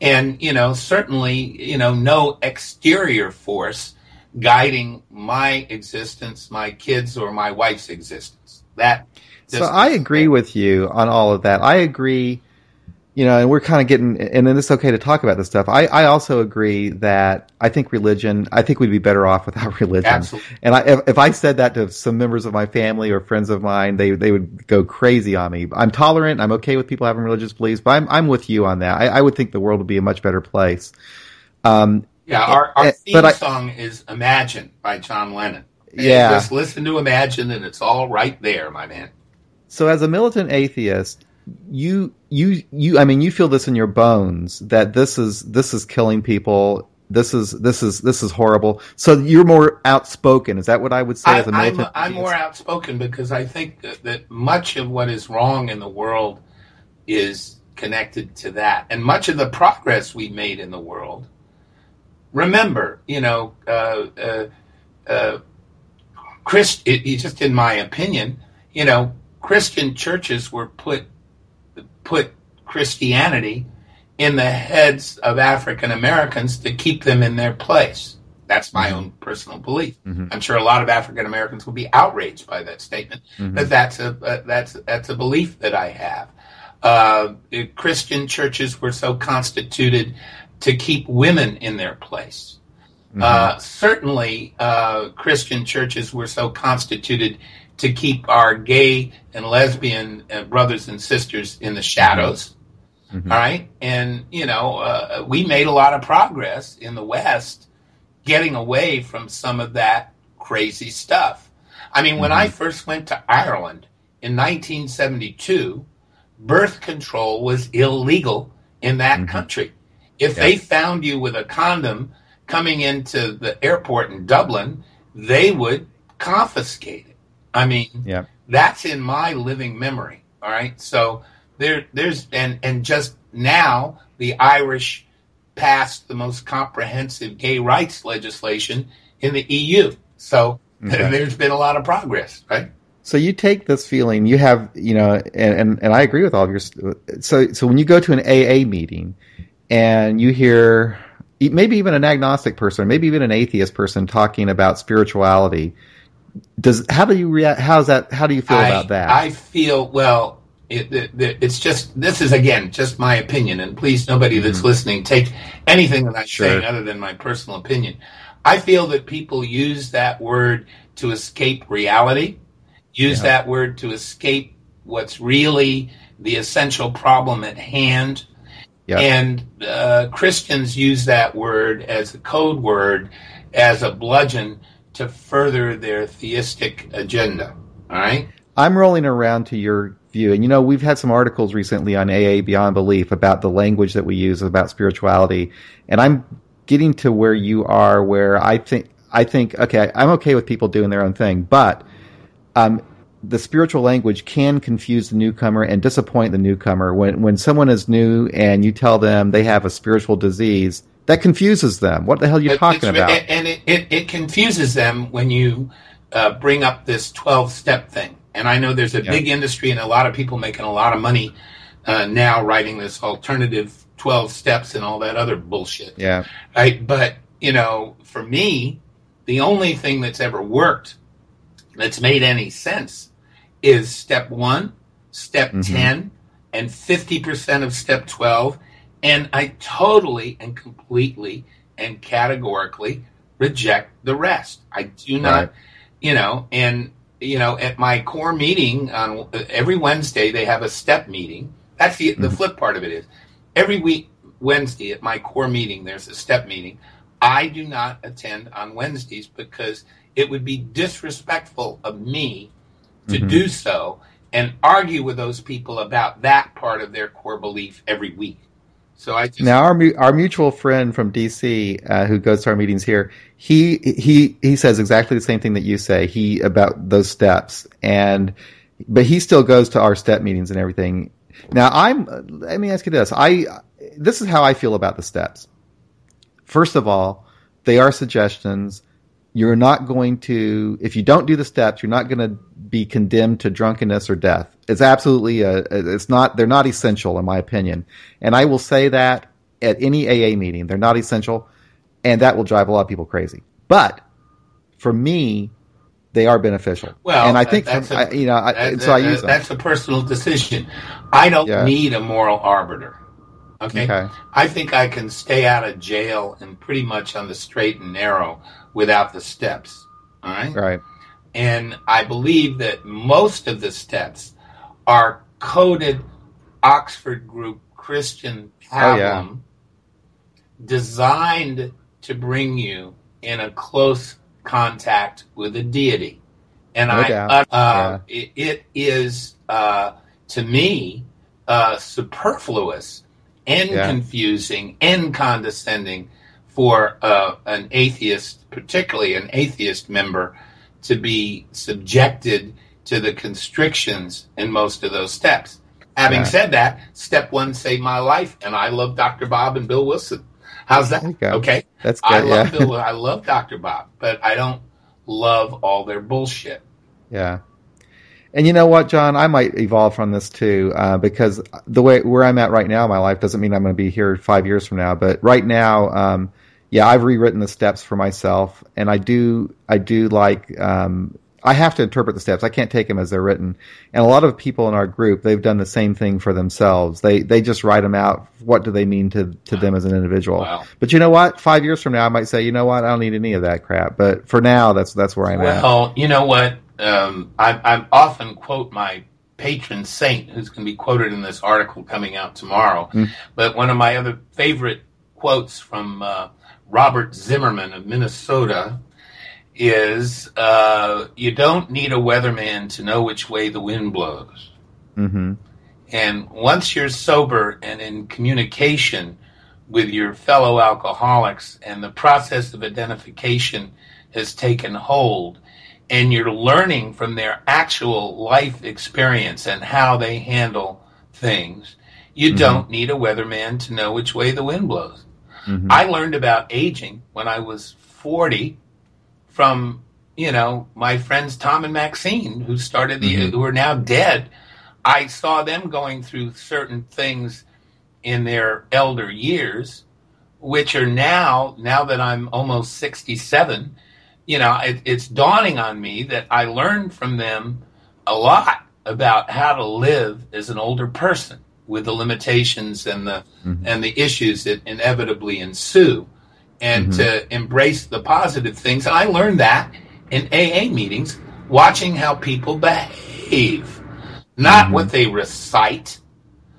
and you know certainly you know no exterior force guiding my existence, my kids, or my wife's existence. That so I agree with you on all of that. I agree, you know, and we're kind of getting, and then it's okay to talk about this stuff. I, I also agree that I think religion, I think we'd be better off without religion. Absolutely. And I, if, if I said that to some members of my family or friends of mine, they, they would go crazy on me. I'm tolerant. I'm okay with people having religious beliefs, but I'm, I'm with you on that. I, I would think the world would be a much better place. Um, Yeah, our, our Eh, theme I- song is Imagine by John Lennon. And Yeah. Just listen to Imagine and it's all right there, my man. So as a militant atheist, you you you I mean you feel this in your bones that this is this is killing people. This is this is this is horrible. So you're more outspoken. Is that what I would say I, as a I'm, militant? I'm more outspoken because I think that, that much of what is wrong in the world is connected to that. And much of the progress we made in the world, remember, you know, uh, uh, uh, Christ, it, it- just in my opinion, you know, Christian churches were put put Christianity in the heads of African Americans to keep them in their place. That's my own personal belief. Mhm. I'm sure a lot of African Americans will be outraged by that statement, Mhm. but that's a uh, that's that's a belief that I have. Uh, Christian churches were so constituted to keep women in their place. Mm-hmm. Uh, certainly, uh, Christian churches were so constituted to keep our gay and lesbian uh, brothers and sisters in the shadows. Mhm. All right. And, you know, uh, we made a lot of progress in the West getting away from some of that crazy stuff. I mean, when I first went to Ireland in 1972, birth control was illegal in that Mhm. country. If Yeah. they found you with a condom coming into the airport in Dublin, they would confiscate it. I mean, Yeah. that's in my living memory. All right. So there, there's, and, and just now the Irish passed the most comprehensive gay rights legislation in the EU. So Okay. there's been a lot of progress, right? So you take this feeling you have, you know, and, and, and I agree with all of your. So so when you go to an AA meeting and you hear maybe even an agnostic person, maybe even an atheist person talking about spirituality, does how do you react? How's that? How do you feel I, about that? I feel well. It, it, it- it's just this is again just my opinion, and please nobody that's Mhm. listening take anything that I'm Sure. saying other than my personal opinion. I feel that people use that word to escape reality, use Yeah. that word to escape what's really the essential problem at hand. Yeah. And uh, Christians use that word as a code word, as a bludgeon to further their theistic agenda. All right. I'm rolling around to your view, and you know we've had some articles recently on AA Beyond Belief about the language that we use about spirituality, and I'm getting to where you are, where I think I think okay, I'm okay with people doing their own thing, but um, the spiritual language can confuse the newcomer and disappoint the newcomer when when someone is new and you tell them they have a spiritual disease. That confuses them. What the hell are you It- talking about? And, and it, it, it confuses them when you uh, bring up this 12 step thing. And I know there's a Yeah. big industry and a lot of people making a lot of money uh, now writing this alternative 12 steps and all that other bullshit. yeah, Right? But, you know, for me, the only thing that's ever worked that's made any sense is step one, step Mhm. 10, and 50% of step 12. And I totally and completely and categorically reject the rest. I do not, Right. you know, and, you know, at my core meeting on every Wednesday, they have a step meeting. That's the, the Mhm. flip part of it is every week, Wednesday at my core meeting, there's a step meeting. I do not attend on Wednesdays because it would be disrespectful of me to Mhm. do so and argue with those people about that part of their core belief every week. So I just Now our our mutual friend from DC uh, who goes to our meetings here, he he he says exactly the same thing that you say. He about those steps, and but he still goes to our step meetings and everything. Now I'm. Let me ask you this. I this is how I feel about the steps. First of all, they are suggestions. You're not going to if you don't do the steps, you're not going to be condemned to drunkenness or death. It's absolutely a. It's not. They're not essential, in my opinion. And I will say that at any AA meeting, they're not essential, and that will drive a lot of people crazy. But for me, they are beneficial. Well, and I think that's from, a- I, you know, I, that- so I that- use them. that's a personal decision. I don't Yeah. need a moral arbiter. Okay? Okay. I think I can stay out of jail and pretty much on the straight and narrow without the steps. All right. Right. And I believe that most of the steps are coded Oxford Group Christian Oh, yeah. designed to bring you in a close contact with a deity. And No I, doubt. uh, it, it is uh, to me uh, superfluous and Yeah. confusing and condescending for uh, an atheist, particularly an atheist member, to be subjected to the constrictions in most of those steps. Having Yeah. said that, step one saved my life, and I love Dr. Bob and Bill Wilson. How's that? There you go. Okay. That's I good. love Yeah. Bill. I love Dr. Bob, but I don't love all their bullshit. Yeah. And you know what, John? I might evolve from this too, uh, because the way where I'm at right now in my life doesn't mean I'm going to be here five years from now. But right now, um, yeah, I've rewritten the steps for myself, and I do, I do like, um, I have to interpret the steps. I can't take them as they're written. And a lot of people in our group, they've done the same thing for themselves. They they just write them out. What do they mean to to them as an individual? Wow. But you know what? Five years from now, I might say, you know what? I don't need any of that crap. But for now, that's that's where I'm at. Well, you know what? Um, I, I often quote my patron saint, who's going to be quoted in this article coming out tomorrow. Mm. But one of my other favorite quotes from uh, Robert Zimmerman of Minnesota is uh, You don't need a weatherman to know which way the wind blows. hmm And once you're sober and in communication with your fellow alcoholics and the process of identification has taken hold and you're learning from their actual life experience and how they handle things, you Mhm. don't need a weatherman to know which way the wind blows. hmm I learned about aging when I was 40 from, you know, my friends Tom and Maxine, who started the, Mhm. who are now dead. I saw them going through certain things in their elder years, which are now, now that I'm almost 67, you know, it, it's dawning on me that I learned from them a lot about how to live as an older person with the limitations and the Mhm. and the issues that inevitably ensue and Mhm. to embrace the positive things. I learned that in AA meetings, watching how people behave, not Mhm. what they recite,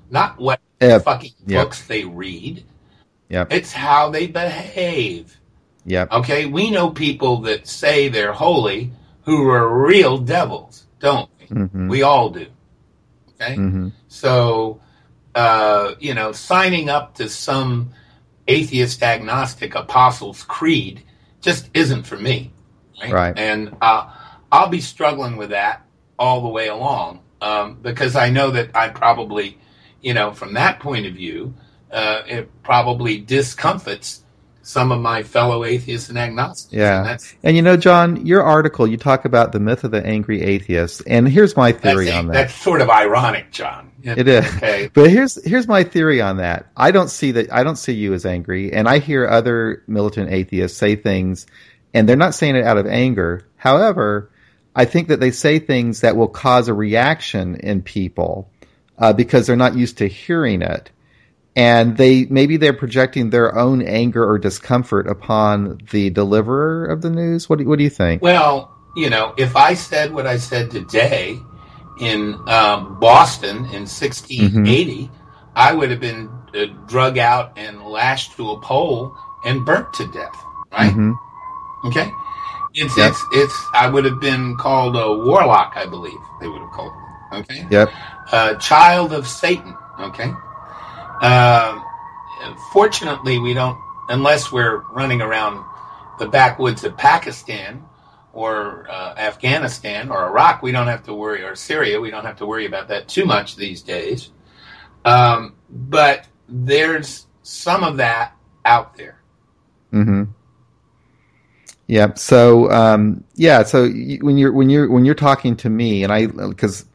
not what Yep. fucking Yep. books they read. Yep. It's how they behave. Yep. Okay, we know people that say they're holy who are real devils, don't we? hmm We all do. Okay? hmm So, uh, you know, signing up to some atheist agnostic apostles' creed just isn't for me. Right. Right. And uh, I'll be struggling with that all the way along um, because I know that I probably, you know, from that point of view, uh, it probably discomfits some of my fellow atheists and agnostics. Yeah. And And you know, John, your article, you talk about the myth of the angry atheist, and here's my theory on that. that's sort of ironic, John. It is. Okay. But here's here's my theory on that. I don't see that I don't see you as angry, and I hear other militant atheists say things, and they're not saying it out of anger. However, I think that they say things that will cause a reaction in people uh, because they're not used to hearing it, and they maybe they're projecting their own anger or discomfort upon the deliverer of the news. What do, what do you think? Well, you know, if I said what I said today in um, Boston in 1680, I would have been uh, drug out and lashed to a pole and burnt to death. Right? hmm Okay. It's Yep. it's it's. I would have been called a warlock. I believe they would have called. Me, okay. Yep. uh, child of Satan. Okay. Um, fortunately, we don't, unless we're running around the backwoods of Pakistan or uh, Afghanistan or Iraq, we don't have to worry, or Syria, we don't have to worry about that too much these days. Um, but there's some of that out there. hmm Yeah. So um, yeah. So when you're when you're when you're talking to me, and I because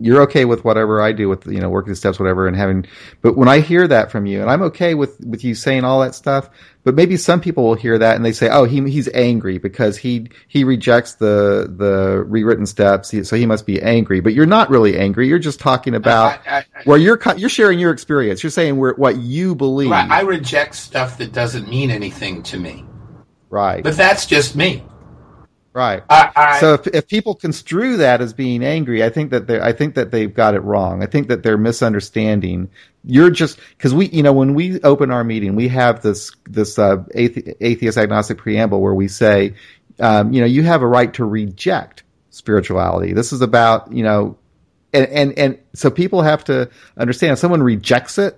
you're okay with whatever I do with you know working the steps, whatever, and having. But when I hear that from you, and I'm okay with with you saying all that stuff, but maybe some people will hear that and they say, "Oh, he he's angry because he he rejects the the rewritten steps, so he must be angry." But you're not really angry. You're just talking about I, I, where you're you're sharing your experience. You're saying where, what you believe, I, I reject stuff that doesn't mean anything to me. right? But that's just me. Right. I, I, so if, if people construe that as being angry, I think that they I think that they've got it wrong. I think that they're misunderstanding. You're just because we, you know, when we open our meeting, we have this this uh, athe- atheist agnostic preamble where we say, um, you know, you have a right to reject spirituality. This is about you know, and and and so people have to understand if someone rejects it,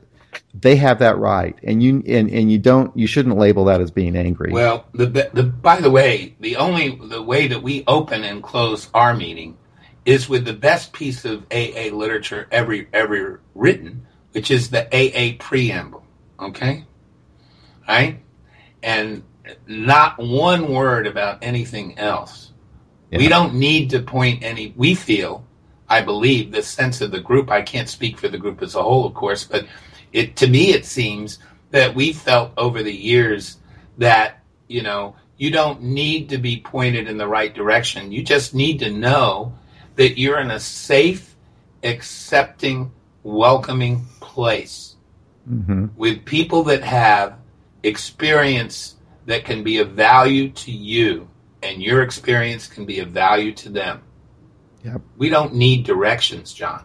they have that right, and you and, and you don't you shouldn't label that as being angry. Well, the, the by the way, the only the way that we open and close our meeting is with the best piece of AA literature ever ever written, which is the AA preamble. Okay, right, and not one word about anything else. Yeah. We don't need to point any. We feel, I believe, the sense of the group. I can't speak for the group as a whole, of course, but it to me it seems that we felt over the years that you know you don't need to be pointed in the right direction you just need to know that you're in a safe accepting welcoming place mm-hmm. with people that have experience that can be of value to you and your experience can be of value to them yep. we don't need directions john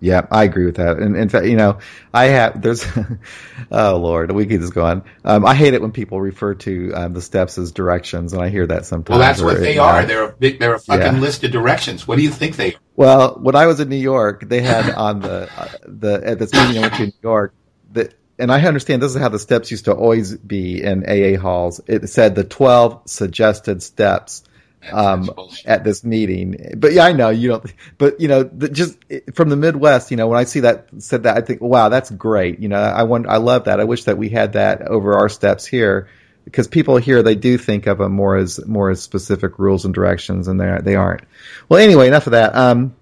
yeah, I agree with that. And in fact, you know, I have there's oh lord, we could just go on. Um, I hate it when people refer to um, the steps as directions, and I hear that sometimes. Well, that's what they are. They're a big, they're a fucking yeah. list of directions. What do you think they? Are? Well, when I was in New York, they had on the uh, the at this meeting I went to in New York that. And I understand this is how the steps used to always be in AA halls. It said the 12 suggested steps um, at this meeting. But yeah, I know you don't. But you know, the, just from the Midwest, you know, when I see that said that, I think, wow, that's great. You know, I want, I love that. I wish that we had that over our steps here because people here they do think of them more as more as specific rules and directions, and they they aren't. Well, anyway, enough of that. Um,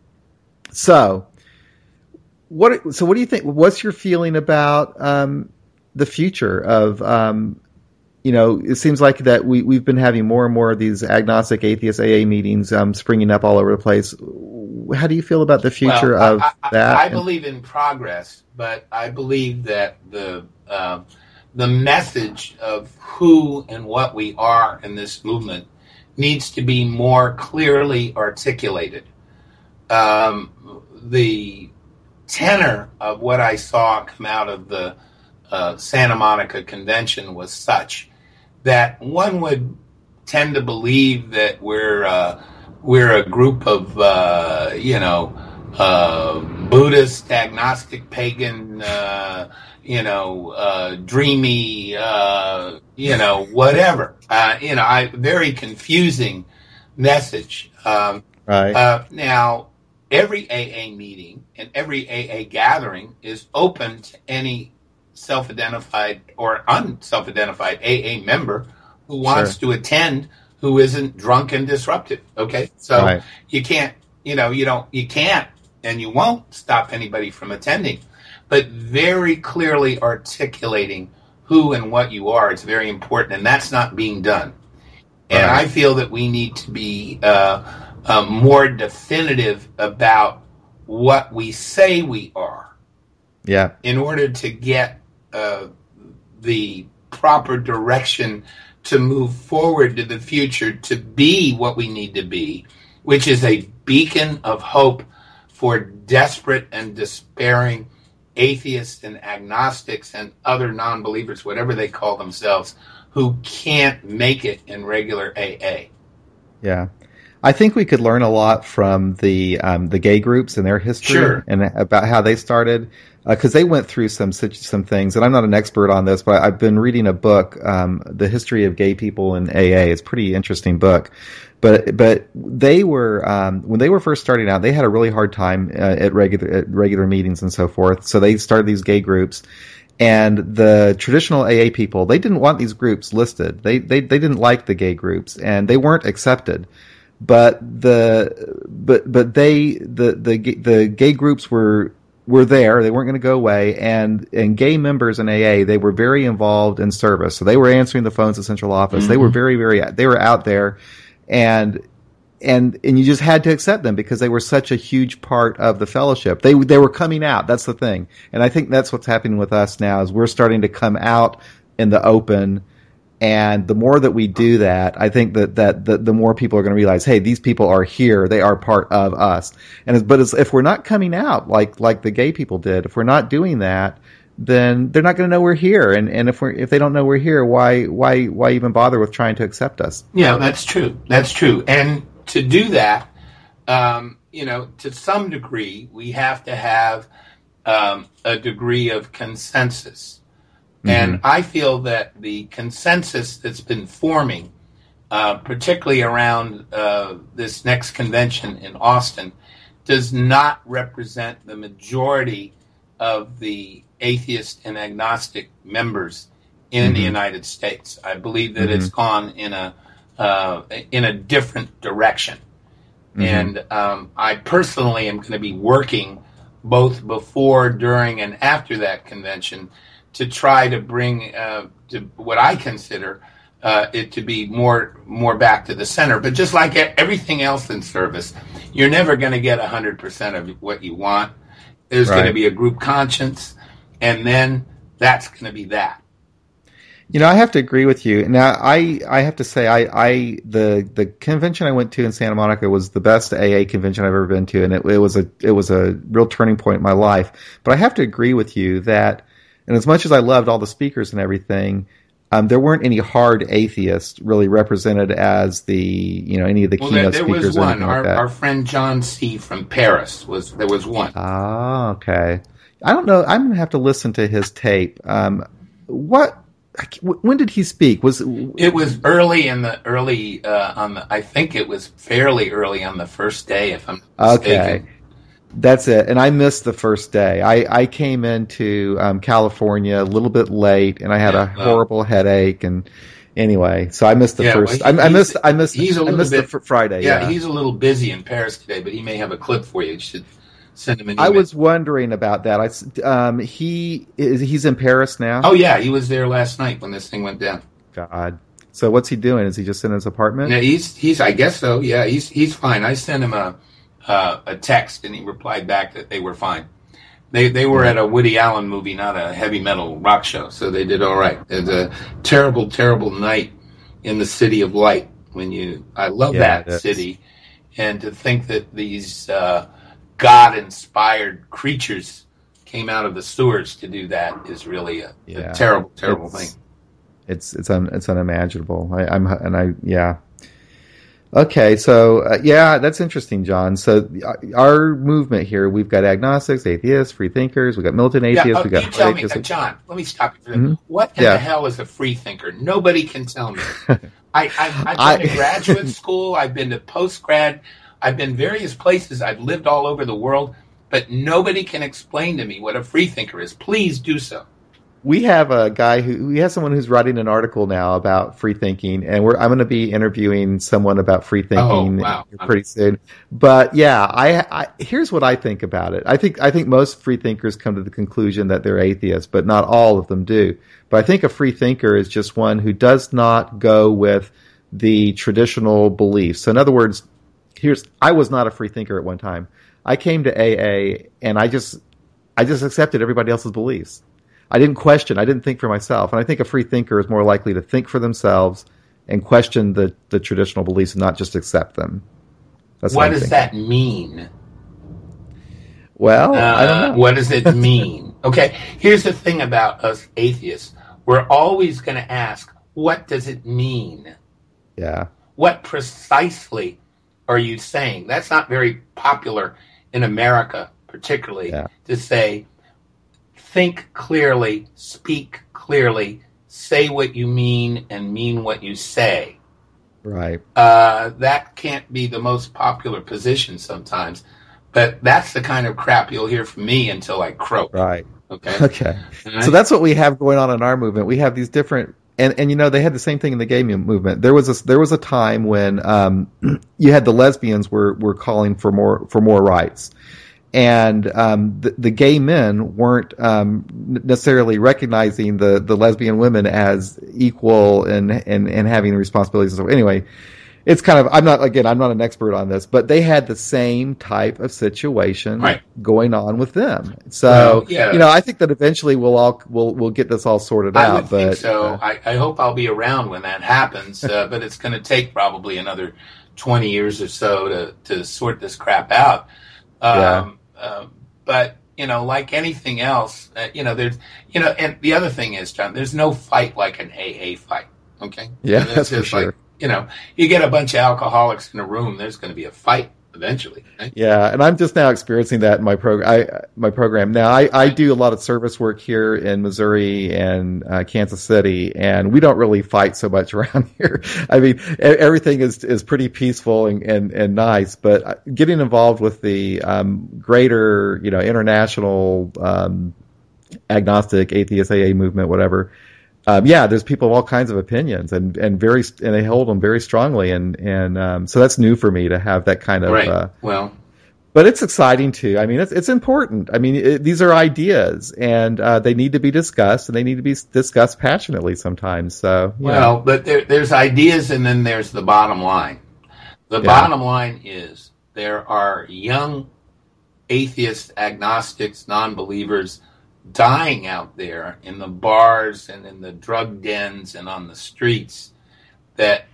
so what? So what do you think? What's your feeling about um, the future of um, you know, it seems like that we, we've been having more and more of these agnostic atheist AA meetings um, springing up all over the place. How do you feel about the future well, of I, I, that? I, believe in progress, but I believe that the uh, the message of who and what we are in this movement needs to be more clearly articulated. Um, the tenor of what I saw come out of the uh, Santa Monica Convention was such that one would tend to believe that we're uh, we're a group of uh, you know uh, Buddhist, agnostic, pagan, uh, you know, uh, dreamy, you know, whatever. you know, I very confusing message. Um, right now, every AA meeting and every AA gathering is open to any self-identified or unself-identified AA member who wants sure. to attend who isn't drunk and disruptive. Okay, so right. you can't, you know, you don't, you can't, and you won't stop anybody from attending, but very clearly articulating who and what you are is very important, and that's not being done. And right. I feel that we need to be uh, uh, more definitive about what we say we are. Yeah. In order to get uh, the proper direction to move forward to the future to be what we need to be, which is a beacon of hope for desperate and despairing atheists and agnostics and other non believers, whatever they call themselves, who can't make it in regular AA. Yeah. I think we could learn a lot from the um, the gay groups and their history sure. and about how they started because uh, they went through some some things, and I'm not an expert on this, but I've been reading a book, um, "The History of Gay People in AA." It's a pretty interesting book, but but they were um, when they were first starting out, they had a really hard time uh, at regular at regular meetings and so forth. So they started these gay groups, and the traditional AA people they didn't want these groups listed. They they they didn't like the gay groups, and they weren't accepted but the but but they the the the gay groups were were there. They weren't going to go away. And, and gay members in AA, they were very involved in service. So they were answering the phones at central office. Mm-hmm. They were mm-hmm. very, very, they were out there and, and, and you just had to accept them because they were such a huge part of the fellowship. They, they were coming out. That's the thing. And I think that's what's happening with us now is we're starting to come out in the open And the more that we do that, I think that, that the, the more people are going to realize, hey, these people are here. They are part of us. And but if we're not coming out like, like the gay people did, if we're not doing that, then they're not going to know we're here. And, and if we're, if they don't know we're here, why, why, why even bother with trying to accept us? Yeah, that's true. That's true. And to do that, um, you know, to some degree, we have to have um, a degree of consensus. Mm-hmm. And I feel that the consensus that's been forming, uh, particularly around uh, this next convention in Austin, does not represent the majority of the atheist and agnostic members in mm-hmm. the United States. I believe that mm-hmm. it's gone in a uh, in a different direction, mm-hmm. and um, I personally am going to be working both before, during, and after that convention to try to bring uh, to what I consider uh, it to be more more back to the center. But just like everything else in service, you're never going to get hundred percent of what you want. There's right. going to be a group conscience, and then that's going to be that. You know, I have to agree with you. Now, I I have to say, I I the the convention I went to in Santa Monica was the best AA convention I've ever been to, and it, it was a it was a real turning point in my life. But I have to agree with you that, and as much as I loved all the speakers and everything, um, there weren't any hard atheists really represented as the you know any of the well, keynote there, there speakers. There was one. Our, like our friend John C. from Paris was there was one. Ah, okay. I don't know. I'm gonna have to listen to his tape. Um, what? When did he speak? Was it was early in the early uh, on the? I think it was fairly early on the first day, if I'm mistaken. Okay. That's it. And I missed the first day. I, I came into um, California a little bit late, and I had yeah, a horrible headache. And anyway, so I missed the yeah, first. Well, I, I, missed. I missed. He's a little missed bit, the Friday. Yeah, yeah, he's a little busy in Paris today, but he may have a clip for you. You should send him an. Email. I was wondering about that. I um he is he's in Paris now. Oh yeah, he was there last night when this thing went down. God. So what's he doing? Is he just in his apartment? Yeah, he's he's. I guess so. Yeah, he's he's fine. I sent him a uh, a text, and he replied back that they were fine. They they were at a Woody Allen movie, not a heavy metal rock show, so they did all right. It's a terrible, terrible night in the city of light. When you, I love yeah, that city, and to think that these uh, God-inspired creatures came out of the sewers to do that is really a, yeah. a terrible, terrible it's, thing. It's it's un, it's unimaginable. I, I'm and I yeah Okay, so uh, yeah, that's interesting, John. So uh, our movement here, we've got agnostics, atheists, free thinkers, we've got militant atheists, yeah, oh, we've got you tell me, uh, John. Let me stop you for mm-hmm. What in yeah. the hell is a free thinker? Nobody can tell me. I, have been to graduate school. I've been to post grad. I've been various places. I've lived all over the world, but nobody can explain to me what a free thinker is. Please do so we have a guy who we have someone who's writing an article now about free thinking, and we're I'm going to be interviewing someone about free oh, thinking oh, wow. pretty soon. But yeah, I, I, here's what I think about it. I think I think most free thinkers come to the conclusion that they're atheists, but not all of them do. But I think a free thinker is just one who does not go with the traditional beliefs. So in other words, here's I was not a free thinker at one time. I came to AA and I just I just accepted everybody else's beliefs. I didn't question. I didn't think for myself. And I think a free thinker is more likely to think for themselves and question the, the traditional beliefs and not just accept them. That's what, what does that mean? Well, uh, I don't know. What does it mean? okay, here's the thing about us atheists. We're always going to ask, what does it mean? Yeah. What precisely are you saying? That's not very popular in America, particularly, yeah. to say, think clearly, speak clearly, say what you mean, and mean what you say. Right. Uh, that can't be the most popular position sometimes, but that's the kind of crap you'll hear from me until I croak. Right. Okay. Okay. So that's what we have going on in our movement. We have these different and and you know they had the same thing in the gay movement. There was a there was a time when um, you had the lesbians were were calling for more for more rights, and um, the, the, gay men weren't um, necessarily recognizing the, the lesbian women as equal and and, and having the responsibilities. So anyway, it's kind of I'm not again I'm not an expert on this, but they had the same type of situation Right. going on with them. So yeah. you know, I think that eventually we'll all we'll we'll get this all sorted I out. but think so. uh, I, I hope I'll be around when that happens, uh, but it's going to take probably another 20 years or so to, to sort this crap out. Um, um, but, you know, like anything else, uh, you know, there's, you know, and the other thing is, John, there's no fight like an AA fight. Okay. Yeah, It's that's for just like, sure. you know, you get a bunch of alcoholics in a room, there's going to be a fight eventually. Right? Yeah, and I'm just now experiencing that in my program. My program now. I, I do a lot of service work here in Missouri and uh, Kansas City, and we don't really fight so much around here. I mean, everything is is pretty peaceful and and, and nice. But uh, getting involved with the um, greater, you know, international um, agnostic atheist AA movement, whatever. Um, yeah, there's people of all kinds of opinions, and and very and they hold them very strongly, and and um, so that's new for me to have that kind of. Right. Uh, well, but it's exciting too. I mean, it's it's important. I mean, it, these are ideas, and uh, they need to be discussed, and they need to be discussed passionately sometimes. So, you know. Well, but there, there's ideas, and then there's the bottom line. The Yeah. bottom line is there are young atheists, agnostics, non-believers dying out there in the bars and in the drug dens and on the streets that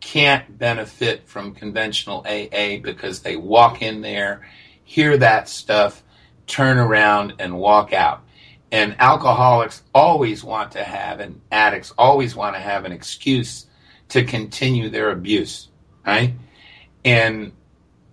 can't benefit from conventional AA because they walk in there, hear that stuff, turn around and walk out. And alcoholics always want to have, and addicts always want to have an excuse to continue their abuse, right? And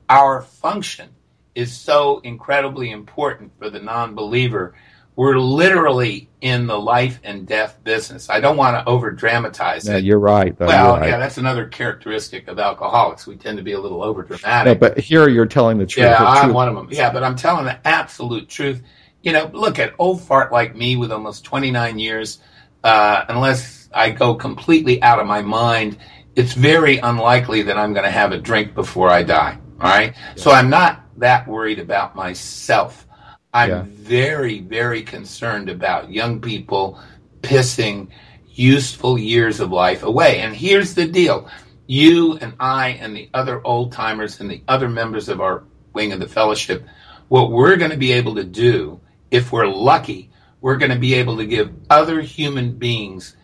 our function is so incredibly important for the non believer. We're literally in the life and death business. I don't want to over dramatize Yeah, it. you're right. Though. Well, you're right. yeah, that's another characteristic of alcoholics. We tend to be a little over dramatic. No, but here you're telling the truth. yeah, the I'm truth. one of them. Yeah, but I'm telling the absolute truth. You know, look at old fart like me with almost 29 years. Uh, unless I go completely out of my mind, it's very unlikely that I'm going to have a drink before I die. All right, so I'm not that worried about myself. I'm Yeah. very, very concerned about young people pissing useful years of life away. And here's the deal you and I and the other old timers and the other members of our wing of the fellowship, what we're going to be able to do, if we're lucky, we're going to be able to give other human beings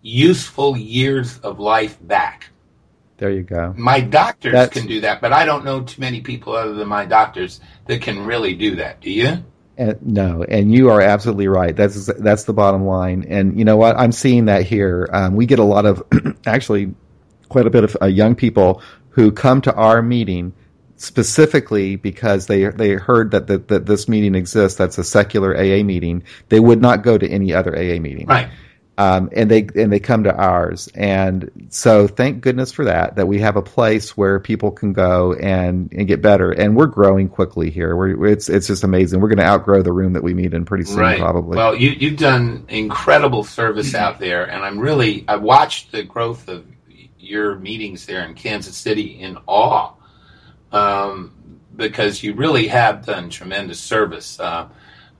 useful years of life back. There you go. My doctors That's- can do that, but I don't know too many people other than my doctors that can really do that. Do you? And, no, and you are absolutely right. That's that's the bottom line. And you know what? I'm seeing that here. Um, we get a lot of, actually, quite a bit of uh, young people who come to our meeting specifically because they they heard that, that that this meeting exists. That's a secular AA meeting. They would not go to any other AA meeting. Right. Um, and they and they come to ours, and so thank goodness for that. That we have a place where people can go and, and get better, and we're growing quickly here. We're it's it's just amazing. We're going to outgrow the room that we meet in pretty soon, right. probably. Well, you, you've done incredible service out there, and I'm really I watched the growth of your meetings there in Kansas City in awe, um, because you really have done tremendous service. Uh,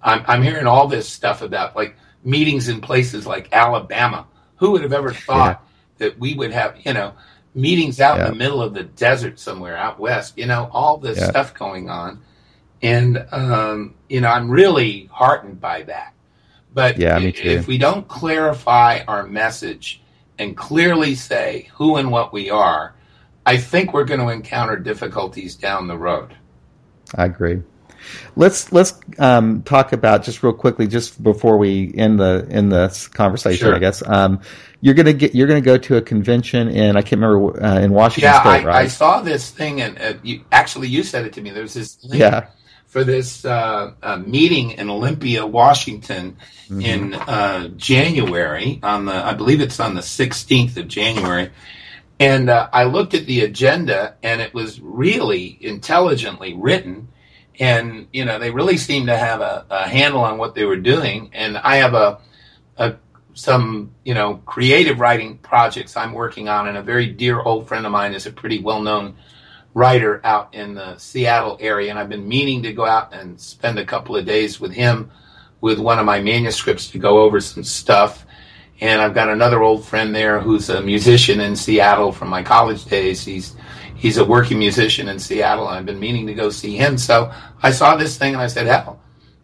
I'm I'm hearing all this stuff about like meetings in places like Alabama. Who would have ever thought that we would have you know meetings out in the middle of the desert somewhere out west? You know all this Yeah. stuff going on. And um, you know, I'm really heartened by that. But Yeah, if we don't clarify our message and clearly say who and what we are, I think we're going to encounter difficulties down the road. I agree. Let's let's um, talk about just real quickly, just before we end the in this conversation. Sure. I guess um, you're gonna get you're gonna go to a convention in I can't remember uh, in Washington Yeah, State, I, I saw this thing, and uh, you, actually, you said it to me. There's this link yeah, for this uh, uh, meeting in Olympia, Washington, Mm-hmm. in uh, January. On the, I believe it's on the 16th of January. And uh, I looked at the agenda, and it was really intelligently written. And you know, they really seemed to have a, a handle on what they were doing. And I have a, a some you know creative writing projects I'm working on, and a very dear old friend of mine is a pretty well known writer out in the Seattle area, and I've been meaning to go out and spend a couple of days with him with one of my manuscripts to go over some stuff. And I've got another old friend there who's a musician in Seattle from my college days. He's he's a working musician in Seattle. and I've been meaning to go see him. So I saw this thing and I said, hell,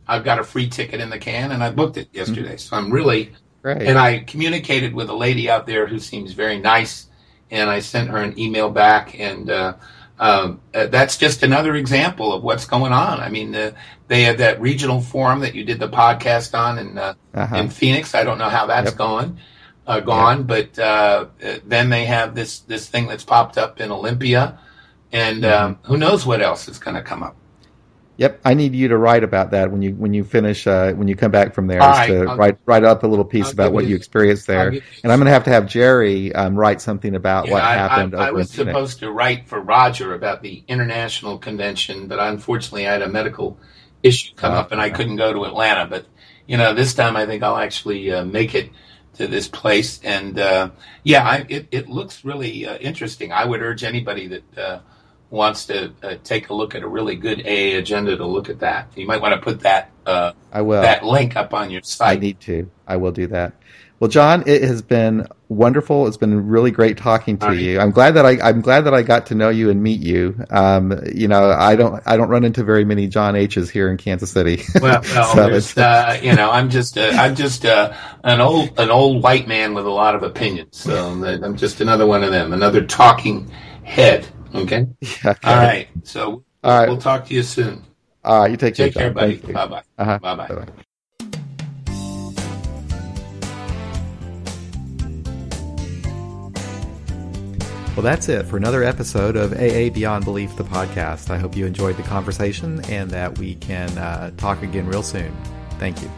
I've got a free ticket in the can and I booked it yesterday. Mm-hmm. So I'm really, Great. and I communicated with a lady out there who seems very nice and I sent her an email back and, uh, um, uh, that's just another example of what's going on. I mean, uh, they had that regional forum that you did the podcast on in uh, uh-huh. in Phoenix. I don't know how that's yep. going, uh, gone, but uh, then they have this this thing that's popped up in Olympia, and mm-hmm. um, who knows what else is going to come up. Yep, I need you to write about that when you when you finish uh, when you come back from there. Right, to I'll, write write up a little piece I'll about what you, you experienced there, and I'm going to have to have Jerry um, write something about yeah, what I, happened. I, I was supposed to write for Roger about the international convention, but unfortunately, I had a medical issue come uh, up and I couldn't go to Atlanta. But you know, this time I think I'll actually uh, make it to this place, and uh, yeah, I, it it looks really uh, interesting. I would urge anybody that uh, wants to uh, take a look at a really good AA agenda to look at that. You might want to put that uh, I will that link up on your site. I need to. I will do that. Well, John, it has been wonderful. It's been really great talking to you. I'm glad that I I'm glad that I got to know you and meet you. Um, you know, I don't I don't run into very many John H's here in Kansas City. Well, well so uh, you know, I'm just uh, I'm just uh, an old an old white man with a lot of opinions. So I'm just another one of them, another talking head. Okay. Yeah, okay. All right. So All right. we'll talk to you soon. All right. You take, take care, buddy. Bye bye. Uh-huh. Bye bye. Well, that's it for another episode of AA Beyond Belief, the podcast. I hope you enjoyed the conversation and that we can uh, talk again real soon. Thank you.